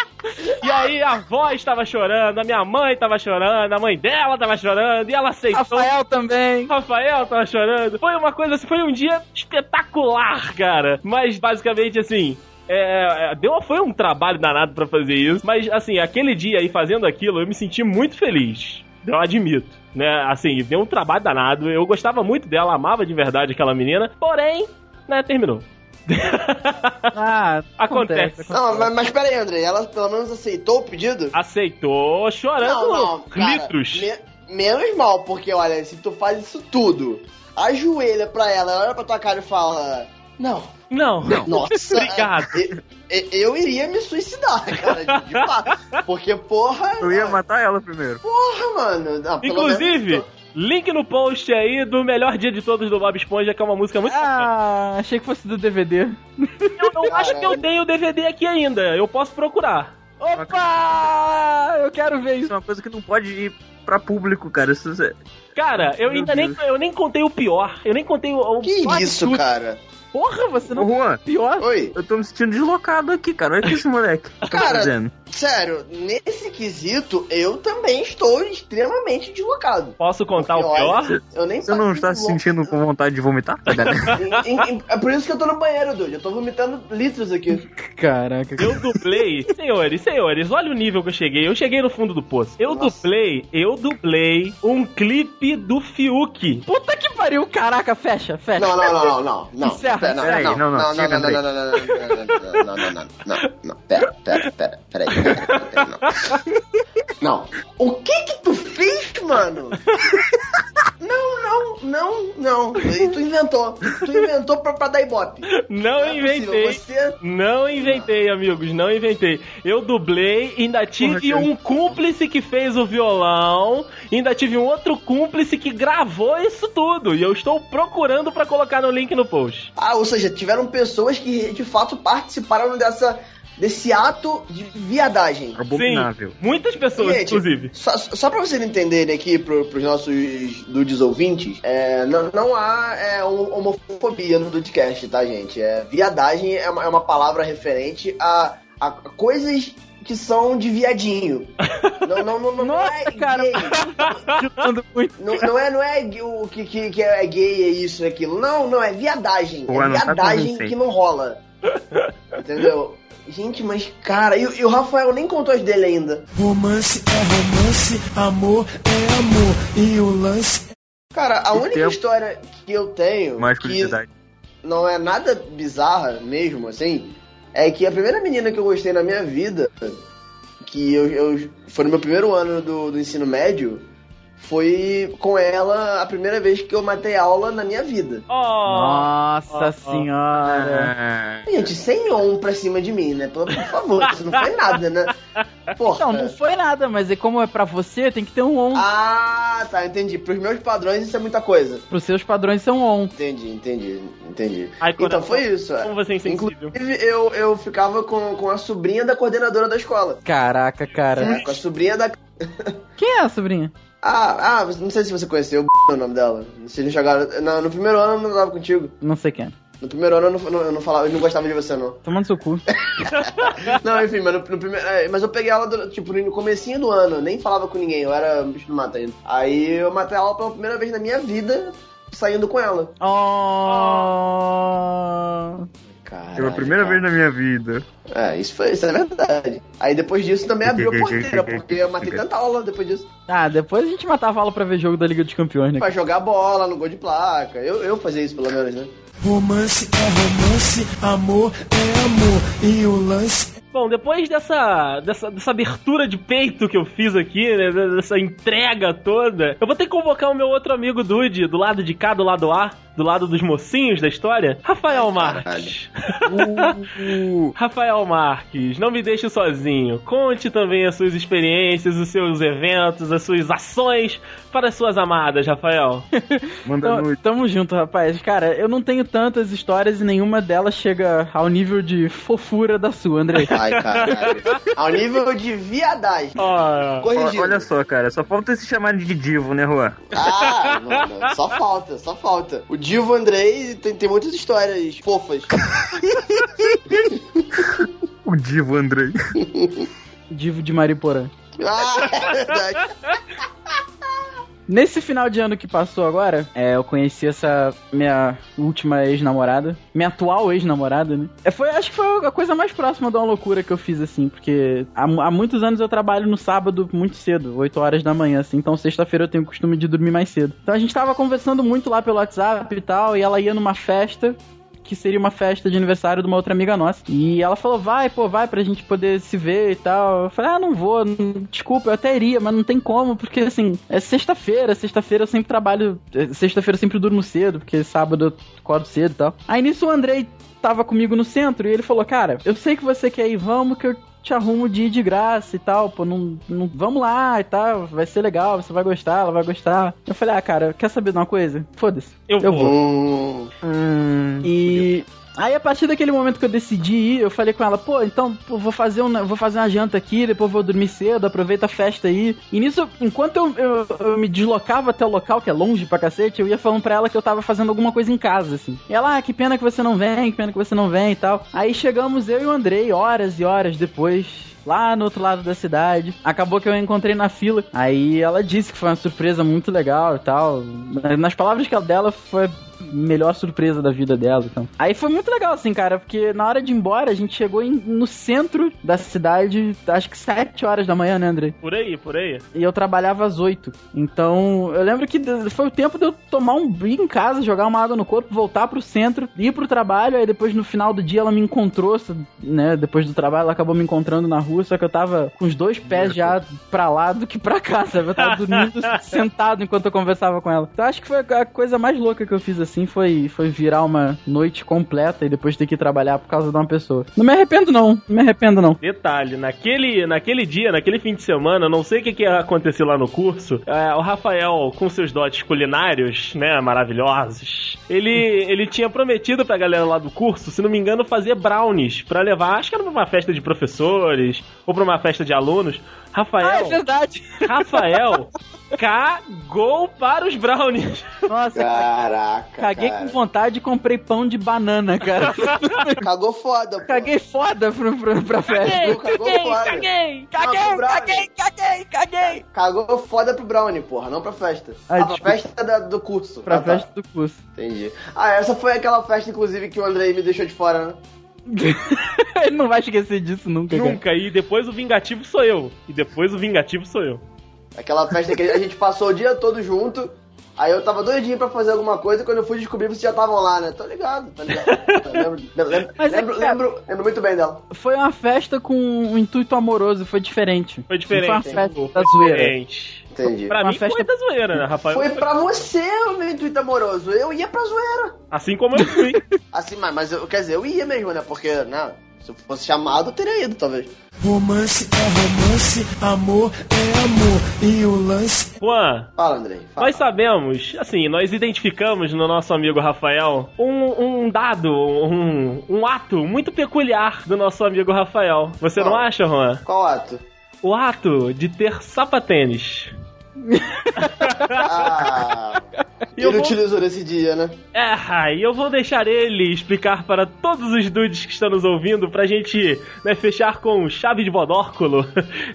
Speaker 3: E aí a avó estava chorando, a minha mãe estava chorando, a mãe dela estava chorando, e ela aceitou.
Speaker 2: Rafael também.
Speaker 3: Rafael tava chorando. Foi uma coisa assim, foi um dia espetacular, cara. Mas basicamente assim. É, é, deu, foi um trabalho danado pra fazer isso, mas assim, aquele dia aí fazendo aquilo, eu me senti muito feliz. Eu admito, né? Assim, deu um trabalho danado. Eu gostava muito dela, amava de verdade aquela menina, porém, né, terminou.
Speaker 2: Ah,
Speaker 3: Acontece.
Speaker 5: não, mas, mas pera aí, André. Ela pelo menos aceitou o pedido?
Speaker 3: Aceitou, chorando
Speaker 5: cara,
Speaker 3: litros.
Speaker 5: me- menos mal, porque olha, se tu faz isso tudo, ajoelha pra ela, olha pra tua cara e fala. Não,
Speaker 3: Não,
Speaker 5: nossa.
Speaker 3: Obrigado.
Speaker 5: Eu, eu- eu iria me suicidar, cara, de, de fato. Porque, porra.
Speaker 4: Eu ia matar ela primeiro.
Speaker 5: Porra, mano. Não, pelo
Speaker 3: Inclusive,
Speaker 5: menos-
Speaker 3: link no post aí do melhor dia de todos do Bob Esponja, que é uma música muito
Speaker 2: Ah, achei que fosse do DVD.
Speaker 3: Eu não acho que eu tenho o DVD aqui ainda. Eu posso procurar.
Speaker 2: Opa! Eu quero ver
Speaker 4: Isso
Speaker 2: isso.
Speaker 4: é uma coisa que não pode ir pra público, cara. Isso é...
Speaker 3: Cara, eu
Speaker 4: Meu
Speaker 3: ainda nem, eu nem contei o pior. Eu nem contei o, o
Speaker 5: Que isso,
Speaker 3: tudo.
Speaker 5: cara?
Speaker 2: Porra, você
Speaker 4: Ô,
Speaker 2: não
Speaker 4: Juan,
Speaker 2: pior.
Speaker 5: Oi.
Speaker 4: eu tô me sentindo deslocado aqui, cara. Olha o que esse moleque tá
Speaker 5: Cara,
Speaker 4: fazendo.
Speaker 5: Sério, nesse quesito, eu também estou extremamente deslocado.
Speaker 3: Posso contar o
Speaker 5: Porque,
Speaker 3: pior?
Speaker 5: olha, Eu nem
Speaker 4: Você não está se sentindo com vontade de vomitar? Tá?
Speaker 5: Em- em- em- É por isso que eu tô no banheiro, Dude. Eu tô vomitando litros aqui.
Speaker 2: Caraca.
Speaker 3: Eu dublei, senhores, senhores, olha o nível que eu cheguei. Eu cheguei no fundo do poço. Eu
Speaker 5: Nossa.
Speaker 3: dublei, eu dublei um clipe do Fiuk.
Speaker 2: Puta que pariu, caraca, fecha, fecha.
Speaker 5: Não, não, não, não, não. não.
Speaker 2: Encerra,
Speaker 5: Pera,
Speaker 2: encerra.
Speaker 4: Peraí, não, não,
Speaker 5: não,
Speaker 4: chega,
Speaker 5: não, não, não, não, não, não, não, não, não, não, não, pera, pera, pera, pera aí, pera, pera, pera, não. Não. O que que tu fez, mano? Não, não, não, não. Tu inventou. Tu inventou pra, pra dar ibope.
Speaker 3: Não,
Speaker 5: é possível,
Speaker 3: inventei.
Speaker 5: Você...
Speaker 3: Não inventei, amigos, não inventei. Eu dublei, ainda tive
Speaker 4: cara.
Speaker 3: um cúmplice que fez o violão, ainda tive um outro cúmplice que gravou isso tudo. E eu estou procurando pra colocar no link no post.
Speaker 5: Ah, ou seja, tiveram pessoas que de fato participaram dessa, desse ato de viadagem.
Speaker 4: Abominável.
Speaker 3: Sim, muitas pessoas,
Speaker 5: Gente,
Speaker 3: inclusive.
Speaker 5: Só, só pra vocês entenderem aqui, pro, pros nossos dudes ouvintes, é, não, não há é, hom- homofobia no Dudecast, tá, gente? É, viadagem é uma, é uma palavra referente a, a coisas que são de viadinho. Não, não, não, não, não é
Speaker 2: Nossa, cara.
Speaker 5: gay. Não, não é, não é o que, que, que é gay, é isso, é aquilo. Não, não, é viadagem.
Speaker 4: Pô,
Speaker 5: é
Speaker 4: não tá
Speaker 5: viadagem que não rola. Entendeu? Gente, mas cara, e, e o Rafael nem contou as dele ainda.
Speaker 8: Romance é romance, amor é amor. E o lance
Speaker 5: Cara, a
Speaker 4: E
Speaker 5: única
Speaker 4: tempo.
Speaker 5: história que eu tenho
Speaker 4: Mais
Speaker 5: que
Speaker 4: curiosidade.
Speaker 5: não é nada bizarra mesmo, assim, é que a primeira menina que eu gostei na minha vida, que eu, eu foi no meu primeiro ano do, do ensino médio, foi com ela a primeira vez que eu matei aula na minha vida.
Speaker 3: Oh,
Speaker 2: Nossa
Speaker 3: ó.
Speaker 2: senhora.
Speaker 4: É.
Speaker 5: Gente, sem on pra cima de mim, né? Por, favor, isso não foi nada, né? Porra.
Speaker 2: Não, não foi nada, mas é como é pra você, tem que ter um on.
Speaker 5: Ah, tá, entendi. Pros meus padrões isso é muita coisa.
Speaker 2: Pros seus padrões são on.
Speaker 5: Entendi, entendi, entendi.
Speaker 3: Ai,
Speaker 5: então foi isso. é.
Speaker 3: Como você é insensível.
Speaker 5: Inclusive, eu, eu ficava com, com a sobrinha da coordenadora da escola.
Speaker 2: Caraca, cara.
Speaker 5: É, com a sobrinha da.
Speaker 2: Quem é a sobrinha?
Speaker 5: Ah, ah, não sei se você conheceu o nome dela. Se eles jogaram. No, no primeiro ano eu não andava contigo.
Speaker 2: Não sei quem é.
Speaker 5: No primeiro ano eu não, não- eu não falava, eu não gostava de você, não.
Speaker 2: Tomando seu cu.
Speaker 5: Não, enfim, mas no, no primeiro. é, mas eu peguei ela do- tipo, no comecinho do ano, nem falava com ninguém, eu era um bicho do mato ainda. Aí eu matei ela pela primeira vez na minha vida, saindo com ela.
Speaker 2: Oh.
Speaker 5: Caralho,
Speaker 4: Pela primeira
Speaker 5: cara.
Speaker 4: vez na minha vida.
Speaker 5: É, isso foi, isso é verdade. Aí depois disso também abriu a porteira, porque eu matei tanta aula depois disso.
Speaker 2: Ah, depois a gente matava aula pra ver jogo da Liga dos Campeões, né?
Speaker 5: Pra jogar bola no gol de placa. Eu, eu fazia isso pelo menos, né?
Speaker 8: Romance é romance, amor é amor. E o lance
Speaker 3: Bom, depois dessa, dessa, dessa abertura de peito que eu fiz aqui, né, dessa entrega toda, eu vou ter que convocar o meu outro amigo Dude, do lado de cá, do lado A, do lado dos mocinhos da história, Rafael Marques. Rafael Marques, não me deixe sozinho. Conte também as suas experiências, os seus eventos, as suas ações para as suas amadas, Rafael.
Speaker 4: Manda
Speaker 2: Tamo,
Speaker 4: noite.
Speaker 2: tamo junto, rapaz. Cara, eu não tenho tantas histórias e nenhuma delas chega ao nível de fofura da sua, Andrei.
Speaker 5: Ai, caralho. Ao nível de viadagem.
Speaker 3: Ó,
Speaker 5: Corrigido.
Speaker 4: Olha só, cara, só falta se chamar de Divo, né, Juan?
Speaker 5: Ah, não, não, só falta, só falta. O Divo Andrei tem, tem muitas histórias fofas.
Speaker 4: O Divo Andrei.
Speaker 2: Divo de Mariporã.
Speaker 5: Ah, é verdade.
Speaker 2: Nesse final de ano que passou agora, é, eu conheci essa minha última ex-namorada. Minha atual ex-namorada, né? É, foi, acho que foi a coisa mais próxima de uma loucura que eu fiz, assim, porque há, há muitos anos eu trabalho no sábado muito cedo, 8 horas da manhã, assim, então sexta-feira eu tenho o costume de dormir mais cedo. Então a gente tava conversando muito lá pelo WhatsApp e tal, e ela ia numa festa que seria uma festa de aniversário de uma outra amiga nossa. E ela falou, vai, pô, vai pra gente poder se ver e tal. Eu falei, ah, não vou, não- desculpa, eu até iria, mas não tem como, porque assim, é sexta-feira, sexta-feira eu sempre trabalho, é, sexta-feira eu sempre durmo cedo, porque sábado eu acordo cedo e tal. Aí nisso o Andrei tava comigo no centro e ele falou, cara, eu sei que você quer ir, vamos que eu te arrumo de ir de graça e tal, pô, não, não, vamos lá e tal, vai ser legal, você vai gostar, ela vai gostar. Eu falei, ah, cara, quer saber de uma coisa? Foda-se.
Speaker 3: eu,
Speaker 2: eu
Speaker 3: vou.
Speaker 5: Hum,
Speaker 4: Hum.
Speaker 2: E aí a partir daquele momento que eu decidi ir, eu falei com ela, pô, então pô, vou fazer um, vou fazer uma janta aqui, depois vou dormir cedo, aproveita a festa aí. E nisso, enquanto eu, eu, eu me deslocava até o local, que é longe pra cacete, eu ia falando pra ela que eu tava fazendo alguma coisa em casa, assim. E ela, ah, que pena que você não vem, que pena que você não vem e tal. Aí chegamos eu e o Andrei, horas e horas depois. Lá no outro lado da cidade. Acabou que eu encontrei na fila. Aí ela disse que foi uma surpresa muito legal e tal. Nas palavras dela, foi melhor surpresa da vida dela. Então. Aí foi muito legal, assim, cara, porque na hora de ir embora, a gente chegou em- no centro da cidade, acho que 7 horas da manhã, né, André?
Speaker 3: Por aí, por aí.
Speaker 2: E eu trabalhava às 8. Então, eu lembro que foi o tempo de eu tomar um banho em casa, jogar uma água no corpo, voltar pro centro, ir pro trabalho, aí depois no final do dia ela me encontrou, né, depois do trabalho ela acabou me encontrando na rua, só que eu tava com os dois pés já pra lá do que pra cá, sabe? Eu tava dormindo sentado enquanto eu conversava com ela. Então acho que foi a coisa mais louca que eu fiz assim, foi, foi virar uma noite completa e depois ter que trabalhar por causa de uma pessoa. Não me arrependo não, não me arrependo não.
Speaker 3: Detalhe, naquele, naquele dia, naquele fim de semana, eu não sei o que, que aconteceu lá no curso, é, o Rafael, com seus dotes culinários, né, maravilhosos, ele, ele tinha prometido pra galera lá do curso, se não me engano, fazer brownies pra levar, acho que era pra uma festa de professores ou pra uma festa de alunos.
Speaker 2: Ah, é
Speaker 3: Rafael,
Speaker 2: verdade.
Speaker 3: Rafael cagou para os brownies.
Speaker 2: Nossa,
Speaker 5: caraca.
Speaker 2: Caguei
Speaker 5: cara.
Speaker 2: com vontade e comprei pão de banana, cara.
Speaker 5: Cagou foda, pô.
Speaker 2: Caguei foda pra, pra, pra festa.
Speaker 5: Cagou, cagou foda.
Speaker 3: caguei!
Speaker 2: Caguei,
Speaker 5: Não,
Speaker 2: caguei, caguei, caguei.
Speaker 5: Cagou foda pro Brownie, porra, não pra festa.
Speaker 2: Ah,
Speaker 5: a
Speaker 2: desculpa.
Speaker 5: festa da- do curso.
Speaker 2: Pra
Speaker 5: Ah, tá.
Speaker 2: festa do curso.
Speaker 5: Entendi. Ah, essa foi aquela festa, inclusive, que o Andrei me deixou de fora, né?
Speaker 2: Ele não vai esquecer disso nunca, cara.
Speaker 3: Nunca, e depois o vingativo sou eu. E depois o vingativo sou eu.
Speaker 5: Aquela festa que a gente passou o dia todo junto. Aí eu tava doidinho pra fazer alguma coisa quando eu fui descobrir vocês já estavam lá, né? Tô ligado, tá ligado. lembro, lembro,
Speaker 2: Mas é
Speaker 5: lembro,
Speaker 2: cara-
Speaker 5: lembro, lembro muito bem dela.
Speaker 2: Foi uma festa com um intuito amoroso, foi diferente.
Speaker 3: Foi diferente.
Speaker 2: Não foi uma festa
Speaker 3: Foi
Speaker 2: da zoeira.
Speaker 3: diferente.
Speaker 5: Entendi.
Speaker 3: Pra
Speaker 2: Uma
Speaker 3: mim
Speaker 2: festa-
Speaker 3: foi da zoeira, né, Rafael?
Speaker 5: Foi pra você o meu intuito amoroso. Eu ia pra zoeira.
Speaker 3: Assim como eu fui.
Speaker 5: Assim, mas, mas eu, quer dizer, eu ia mesmo, né? Porque, né? Se eu fosse chamado, eu teria ido, talvez.
Speaker 8: Romance é romance, amor é amor. E o lance
Speaker 3: Juan,
Speaker 5: Fala, Andrei. Fala.
Speaker 3: Nós sabemos, assim, nós identificamos no nosso amigo Rafael um, um dado, um, um ato muito peculiar do nosso amigo Rafael. Você não
Speaker 5: Qual?
Speaker 3: acha, Juan?
Speaker 5: Qual ato?
Speaker 3: O ato de ter sapatênis.
Speaker 5: Ah, ele
Speaker 3: vou-
Speaker 5: utilizou nesse dia, né?
Speaker 3: É, e eu vou deixar ele explicar para todos os dudes que estão nos ouvindo pra gente né, fechar com chave de bodórculo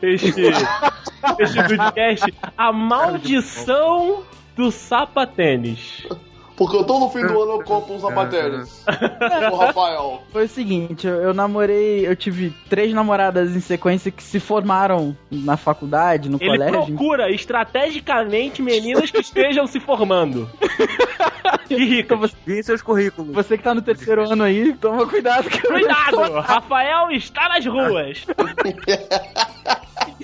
Speaker 3: este, este dudecast, a maldição do sapatênis.
Speaker 5: Porque eu tô no fim do ano, eu compro uns sapatênis. o Rafael.
Speaker 2: Foi o seguinte, eu, eu namorei, eu tive três namoradas em sequência que se formaram na faculdade, no
Speaker 3: Ele
Speaker 2: colégio.
Speaker 3: procura estrategicamente meninas que estejam se formando. Que rica.
Speaker 2: Então você,
Speaker 4: Vi seus currículos.
Speaker 2: você que tá no terceiro ano aí, toma cuidado que eu
Speaker 3: Cuidado! Rafael está nas ruas.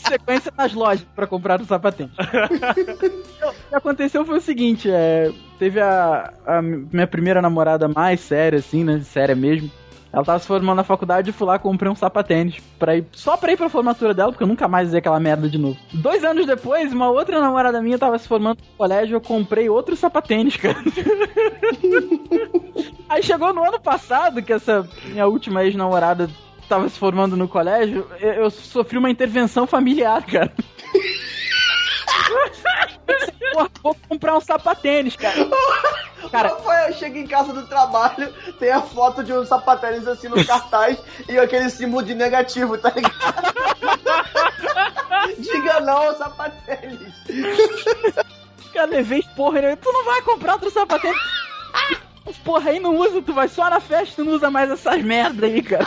Speaker 2: sequência nas lojas pra comprar o sapatinho. Então, o que aconteceu foi o seguinte, é, teve a, a minha primeira namorada mais séria, assim, né, séria mesmo. Ela tava se formando na faculdade e fui lá comprei um sapatênis pra ir, só pra ir pra formatura dela, porque eu nunca mais ia aquela merda de novo. Dois anos depois, uma outra namorada minha tava se formando no colégio, eu comprei outro sapatênis, cara. Aí chegou no ano passado, que essa minha última ex-namorada tava se formando no colégio, eu, eu sofri uma intervenção familiar, cara. Porra, vou comprar um sapatênis, cara. Cara,
Speaker 5: Rafael chega em casa do trabalho, tem a foto de um sapatênis assim no cartaz e aquele símbolo de negativo, tá ligado? Diga não ao sapatênis.
Speaker 2: cara, levei porra, ele, tu não vai comprar outro sapatênis. Porra, aí não usa, tu vai só na festa, tu não usa mais essas merda aí, cara.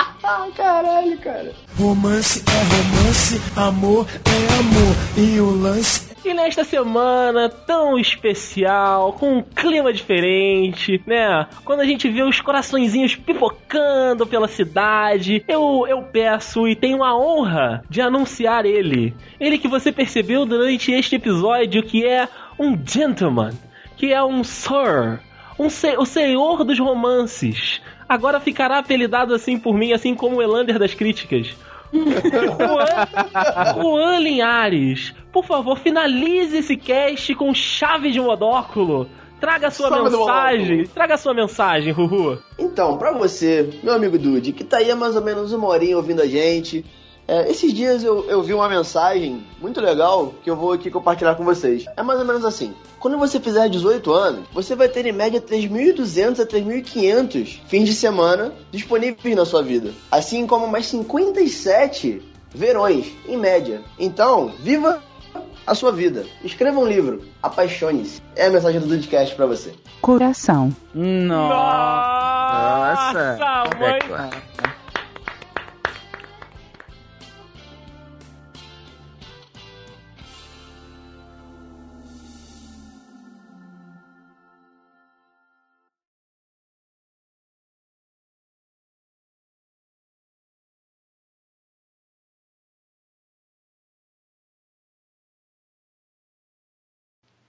Speaker 5: Ah, caralho, cara.
Speaker 8: Romance é romance, amor é amor. E o lance
Speaker 3: E nesta semana tão especial, com um clima diferente, né? Quando a gente vê os coraçõezinhos pipocando pela cidade, eu, eu peço e tenho a honra de anunciar ele. Ele que você percebeu durante este episódio que é um gentleman, que é um sir, um se- o senhor dos romances. Agora ficará apelidado assim por mim, assim como o Elander das críticas. Juan, Juan Linhares, por favor, finalize esse cast com chave de modóculo. Traga a sua mensagem. Traga a sua mensagem, Ruhu.
Speaker 5: Então, pra você, meu amigo Dude, que tá aí há mais ou menos uma horinha ouvindo a gente, é, esses dias eu, eu vi uma mensagem muito legal que eu vou aqui compartilhar com vocês. É mais ou menos assim. Quando você fizer 18 anos, você vai ter em média 3.200 a 3.500 fins de semana disponíveis na sua vida. Assim como mais 57 verões, em média. Então, viva a sua vida. Escreva um livro. Apaixone-se. É a mensagem do Dudecast pra você.
Speaker 7: Coração.
Speaker 2: Nossa.
Speaker 3: Nossa, mãe.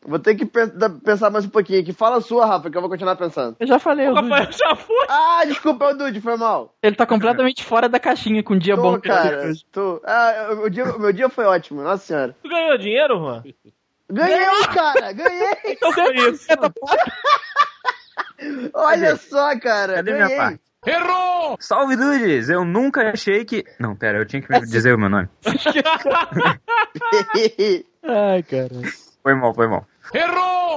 Speaker 5: Vou ter que pensar mais um pouquinho aqui. Fala a sua, Rafa, que eu vou continuar pensando.
Speaker 2: Eu já falei,
Speaker 3: O
Speaker 2: o Dude.
Speaker 3: Rafael já foi.
Speaker 5: Ah, desculpa, é o Dude, foi mal.
Speaker 2: ele tá completamente fora da caixinha com um dia bom
Speaker 5: Tô,
Speaker 2: que ele
Speaker 5: cara, tô. Ah, o meu dia, meu dia foi ótimo, nossa senhora.
Speaker 3: Tu ganhou dinheiro, Juan?
Speaker 5: Ganhei, cara, ganhei.
Speaker 3: Então foi isso.
Speaker 5: Olha só, cara,
Speaker 4: Cadê minha
Speaker 5: ganhei.
Speaker 4: parte? Salve, dudes! Eu nunca achei que. Não, pera, eu tinha que me dizer o meu nome.
Speaker 2: Ai, cara.
Speaker 4: Foi mal, foi mal.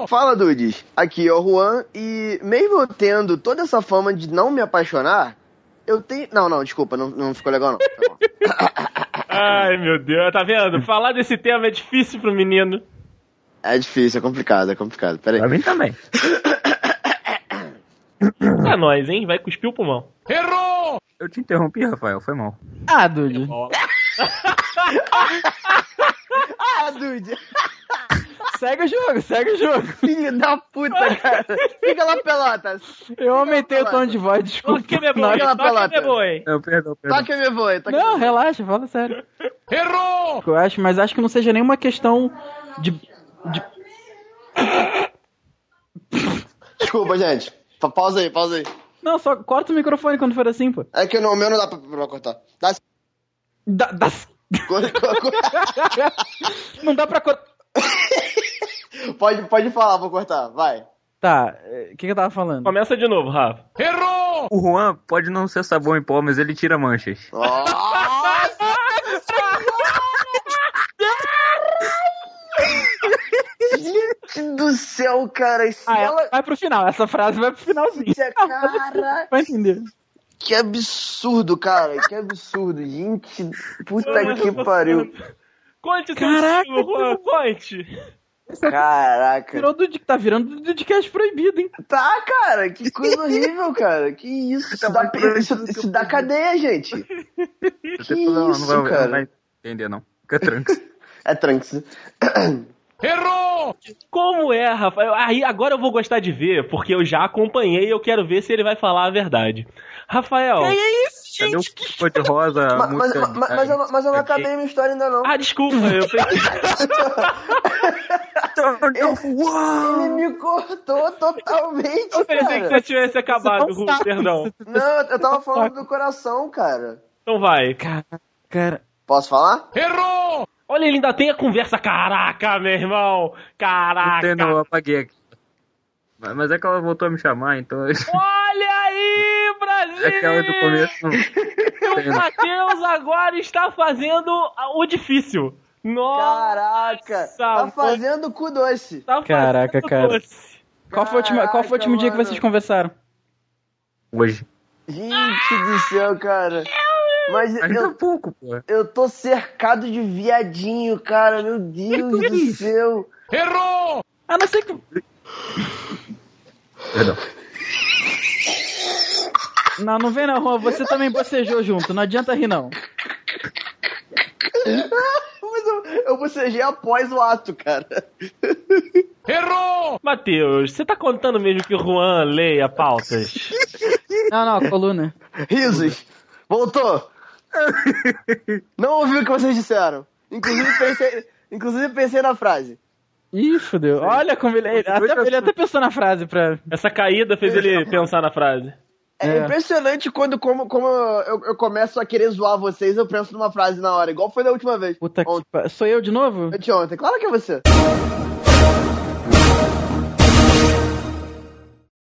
Speaker 5: Fala, dudes. Aqui é o Juan e mesmo eu tendo toda essa fama de não me apaixonar, eu tenho... Não, não, desculpa, não, não ficou legal não. Mal.
Speaker 3: Ai, meu Deus, tá vendo? Falar desse tema é difícil pro menino.
Speaker 5: É difícil, é complicado, é complicado. Pera
Speaker 4: Pra
Speaker 5: aí.
Speaker 4: mim também.
Speaker 3: É nóis, hein? Vai cuspir o pulmão.
Speaker 4: Eu te interrompi, Rafael, foi mal.
Speaker 2: Ah, Dude.
Speaker 5: Ah, dude!
Speaker 2: Segue o jogo, segue o jogo.
Speaker 5: Filho da puta, cara! Fica lá, pelotas!
Speaker 2: Eu aumentei o tom de voz, desculpa.
Speaker 3: Toque me boi, toque
Speaker 5: pelota.
Speaker 3: me boi.
Speaker 4: Não, perdão, perdão.
Speaker 5: Toque me voe, toque
Speaker 2: Não, relaxa, fala sério. Errou! Eu acho, mas acho que não seja nenhuma questão de. de...
Speaker 5: Desculpa, gente. Pa- Pausa aí, pausa aí.
Speaker 2: Não, só corta o microfone quando for assim, pô.
Speaker 5: É que no meu não dá pra, pra cortar. Dá...
Speaker 2: Dá- dá- Não dá pra cortar.
Speaker 5: pode, pode falar, vou cortar, vai.
Speaker 2: Tá, o que, que eu tava falando?
Speaker 3: Começa de novo, Rafa.
Speaker 4: O Juan pode não ser sabão em pó, mas ele tira manchas.
Speaker 5: Nossa! Gente do céu, cara. Isso
Speaker 2: Ah,
Speaker 5: ela...
Speaker 2: ela vai pro final, essa frase vai pro finalzinho.
Speaker 5: Cara,
Speaker 2: Vai entender.
Speaker 5: que absurdo, cara. Que absurdo. Gente, puta
Speaker 3: Mas
Speaker 5: que pariu.
Speaker 3: Conte seu
Speaker 2: Caraca,
Speaker 3: Juan, conte.
Speaker 5: Caraca.
Speaker 2: Virou do tá virando do Dudcast proibido, hein?
Speaker 5: Tá, cara, que coisa horrível, cara. Que isso? Isso dá, isso, isso dá cadeia, gente. Que
Speaker 4: não,
Speaker 5: isso,
Speaker 4: não vai,
Speaker 5: cara?
Speaker 4: não vai entender, não. Fica tranquilo.
Speaker 5: É Trunks.
Speaker 3: Como é, Rafael? Aí agora eu vou gostar de ver, porque eu já acompanhei e eu quero ver se ele vai falar a verdade. Rafael.
Speaker 2: é isso,
Speaker 4: Cadê o cor de rosa?
Speaker 5: mas, mas, mas, mas eu, não- mas eu não acabei minha história ainda não.
Speaker 3: Ah, desculpa, eu pensei.
Speaker 5: Ele me cortou totalmente,
Speaker 3: Eu pensei que
Speaker 5: cara.
Speaker 3: você tivesse acabado, Ru, perdão.
Speaker 5: Não, eu tava falando do coração, cara.
Speaker 3: Então vai.
Speaker 2: Cara,
Speaker 5: Posso falar?
Speaker 3: Olha, ele ainda tem a conversa. Caraca, meu irmão.
Speaker 4: Não
Speaker 3: Caraca.
Speaker 4: tem, não, eu apaguei aqui. Mas mas é que ela voltou a me chamar, então.
Speaker 3: Olha aí, Brasil!
Speaker 4: Aquela do começo
Speaker 3: O. Matheus agora está fazendo o difícil. Nossa!
Speaker 5: Caraca, tá fazendo cu doce.
Speaker 3: Tá
Speaker 2: Caraca,
Speaker 3: fazendo
Speaker 2: cara.
Speaker 3: doce.
Speaker 2: qual foi, o último, qual foi o último dia que
Speaker 5: mano.
Speaker 2: vocês conversaram?
Speaker 4: Hoje.
Speaker 5: Gente do céu, cara. Mas
Speaker 4: Ainda
Speaker 5: eu,
Speaker 4: pouco, pô.
Speaker 5: eu tô cercado de viadinho, cara. Meu Deus do céu.
Speaker 2: A não ser que.
Speaker 4: Perdão.
Speaker 2: Não, não vem não, Juan. Você também bocejou junto. Não adianta rir, não.
Speaker 5: Mas eu, eu bocejei após o ato, cara.
Speaker 3: Matheus, você tá contando mesmo que o Juan leia pautas?
Speaker 2: Não, não, coluna.
Speaker 5: Risos. Voltou. Não ouvi o que vocês disseram. Inclusive pensei, inclusive pensei na frase.
Speaker 2: Ih, fodeu. Olha como ele. Ele até, ele até pensou na frase pra.
Speaker 3: Essa caída fez ele pensar na frase.
Speaker 5: É,
Speaker 2: É.
Speaker 5: impressionante quando como, como eu, eu começo a querer zoar vocês, eu penso numa frase na hora, igual foi da última vez.
Speaker 2: Puta que. Sou eu de novo?
Speaker 5: anteontem. Claro que é você.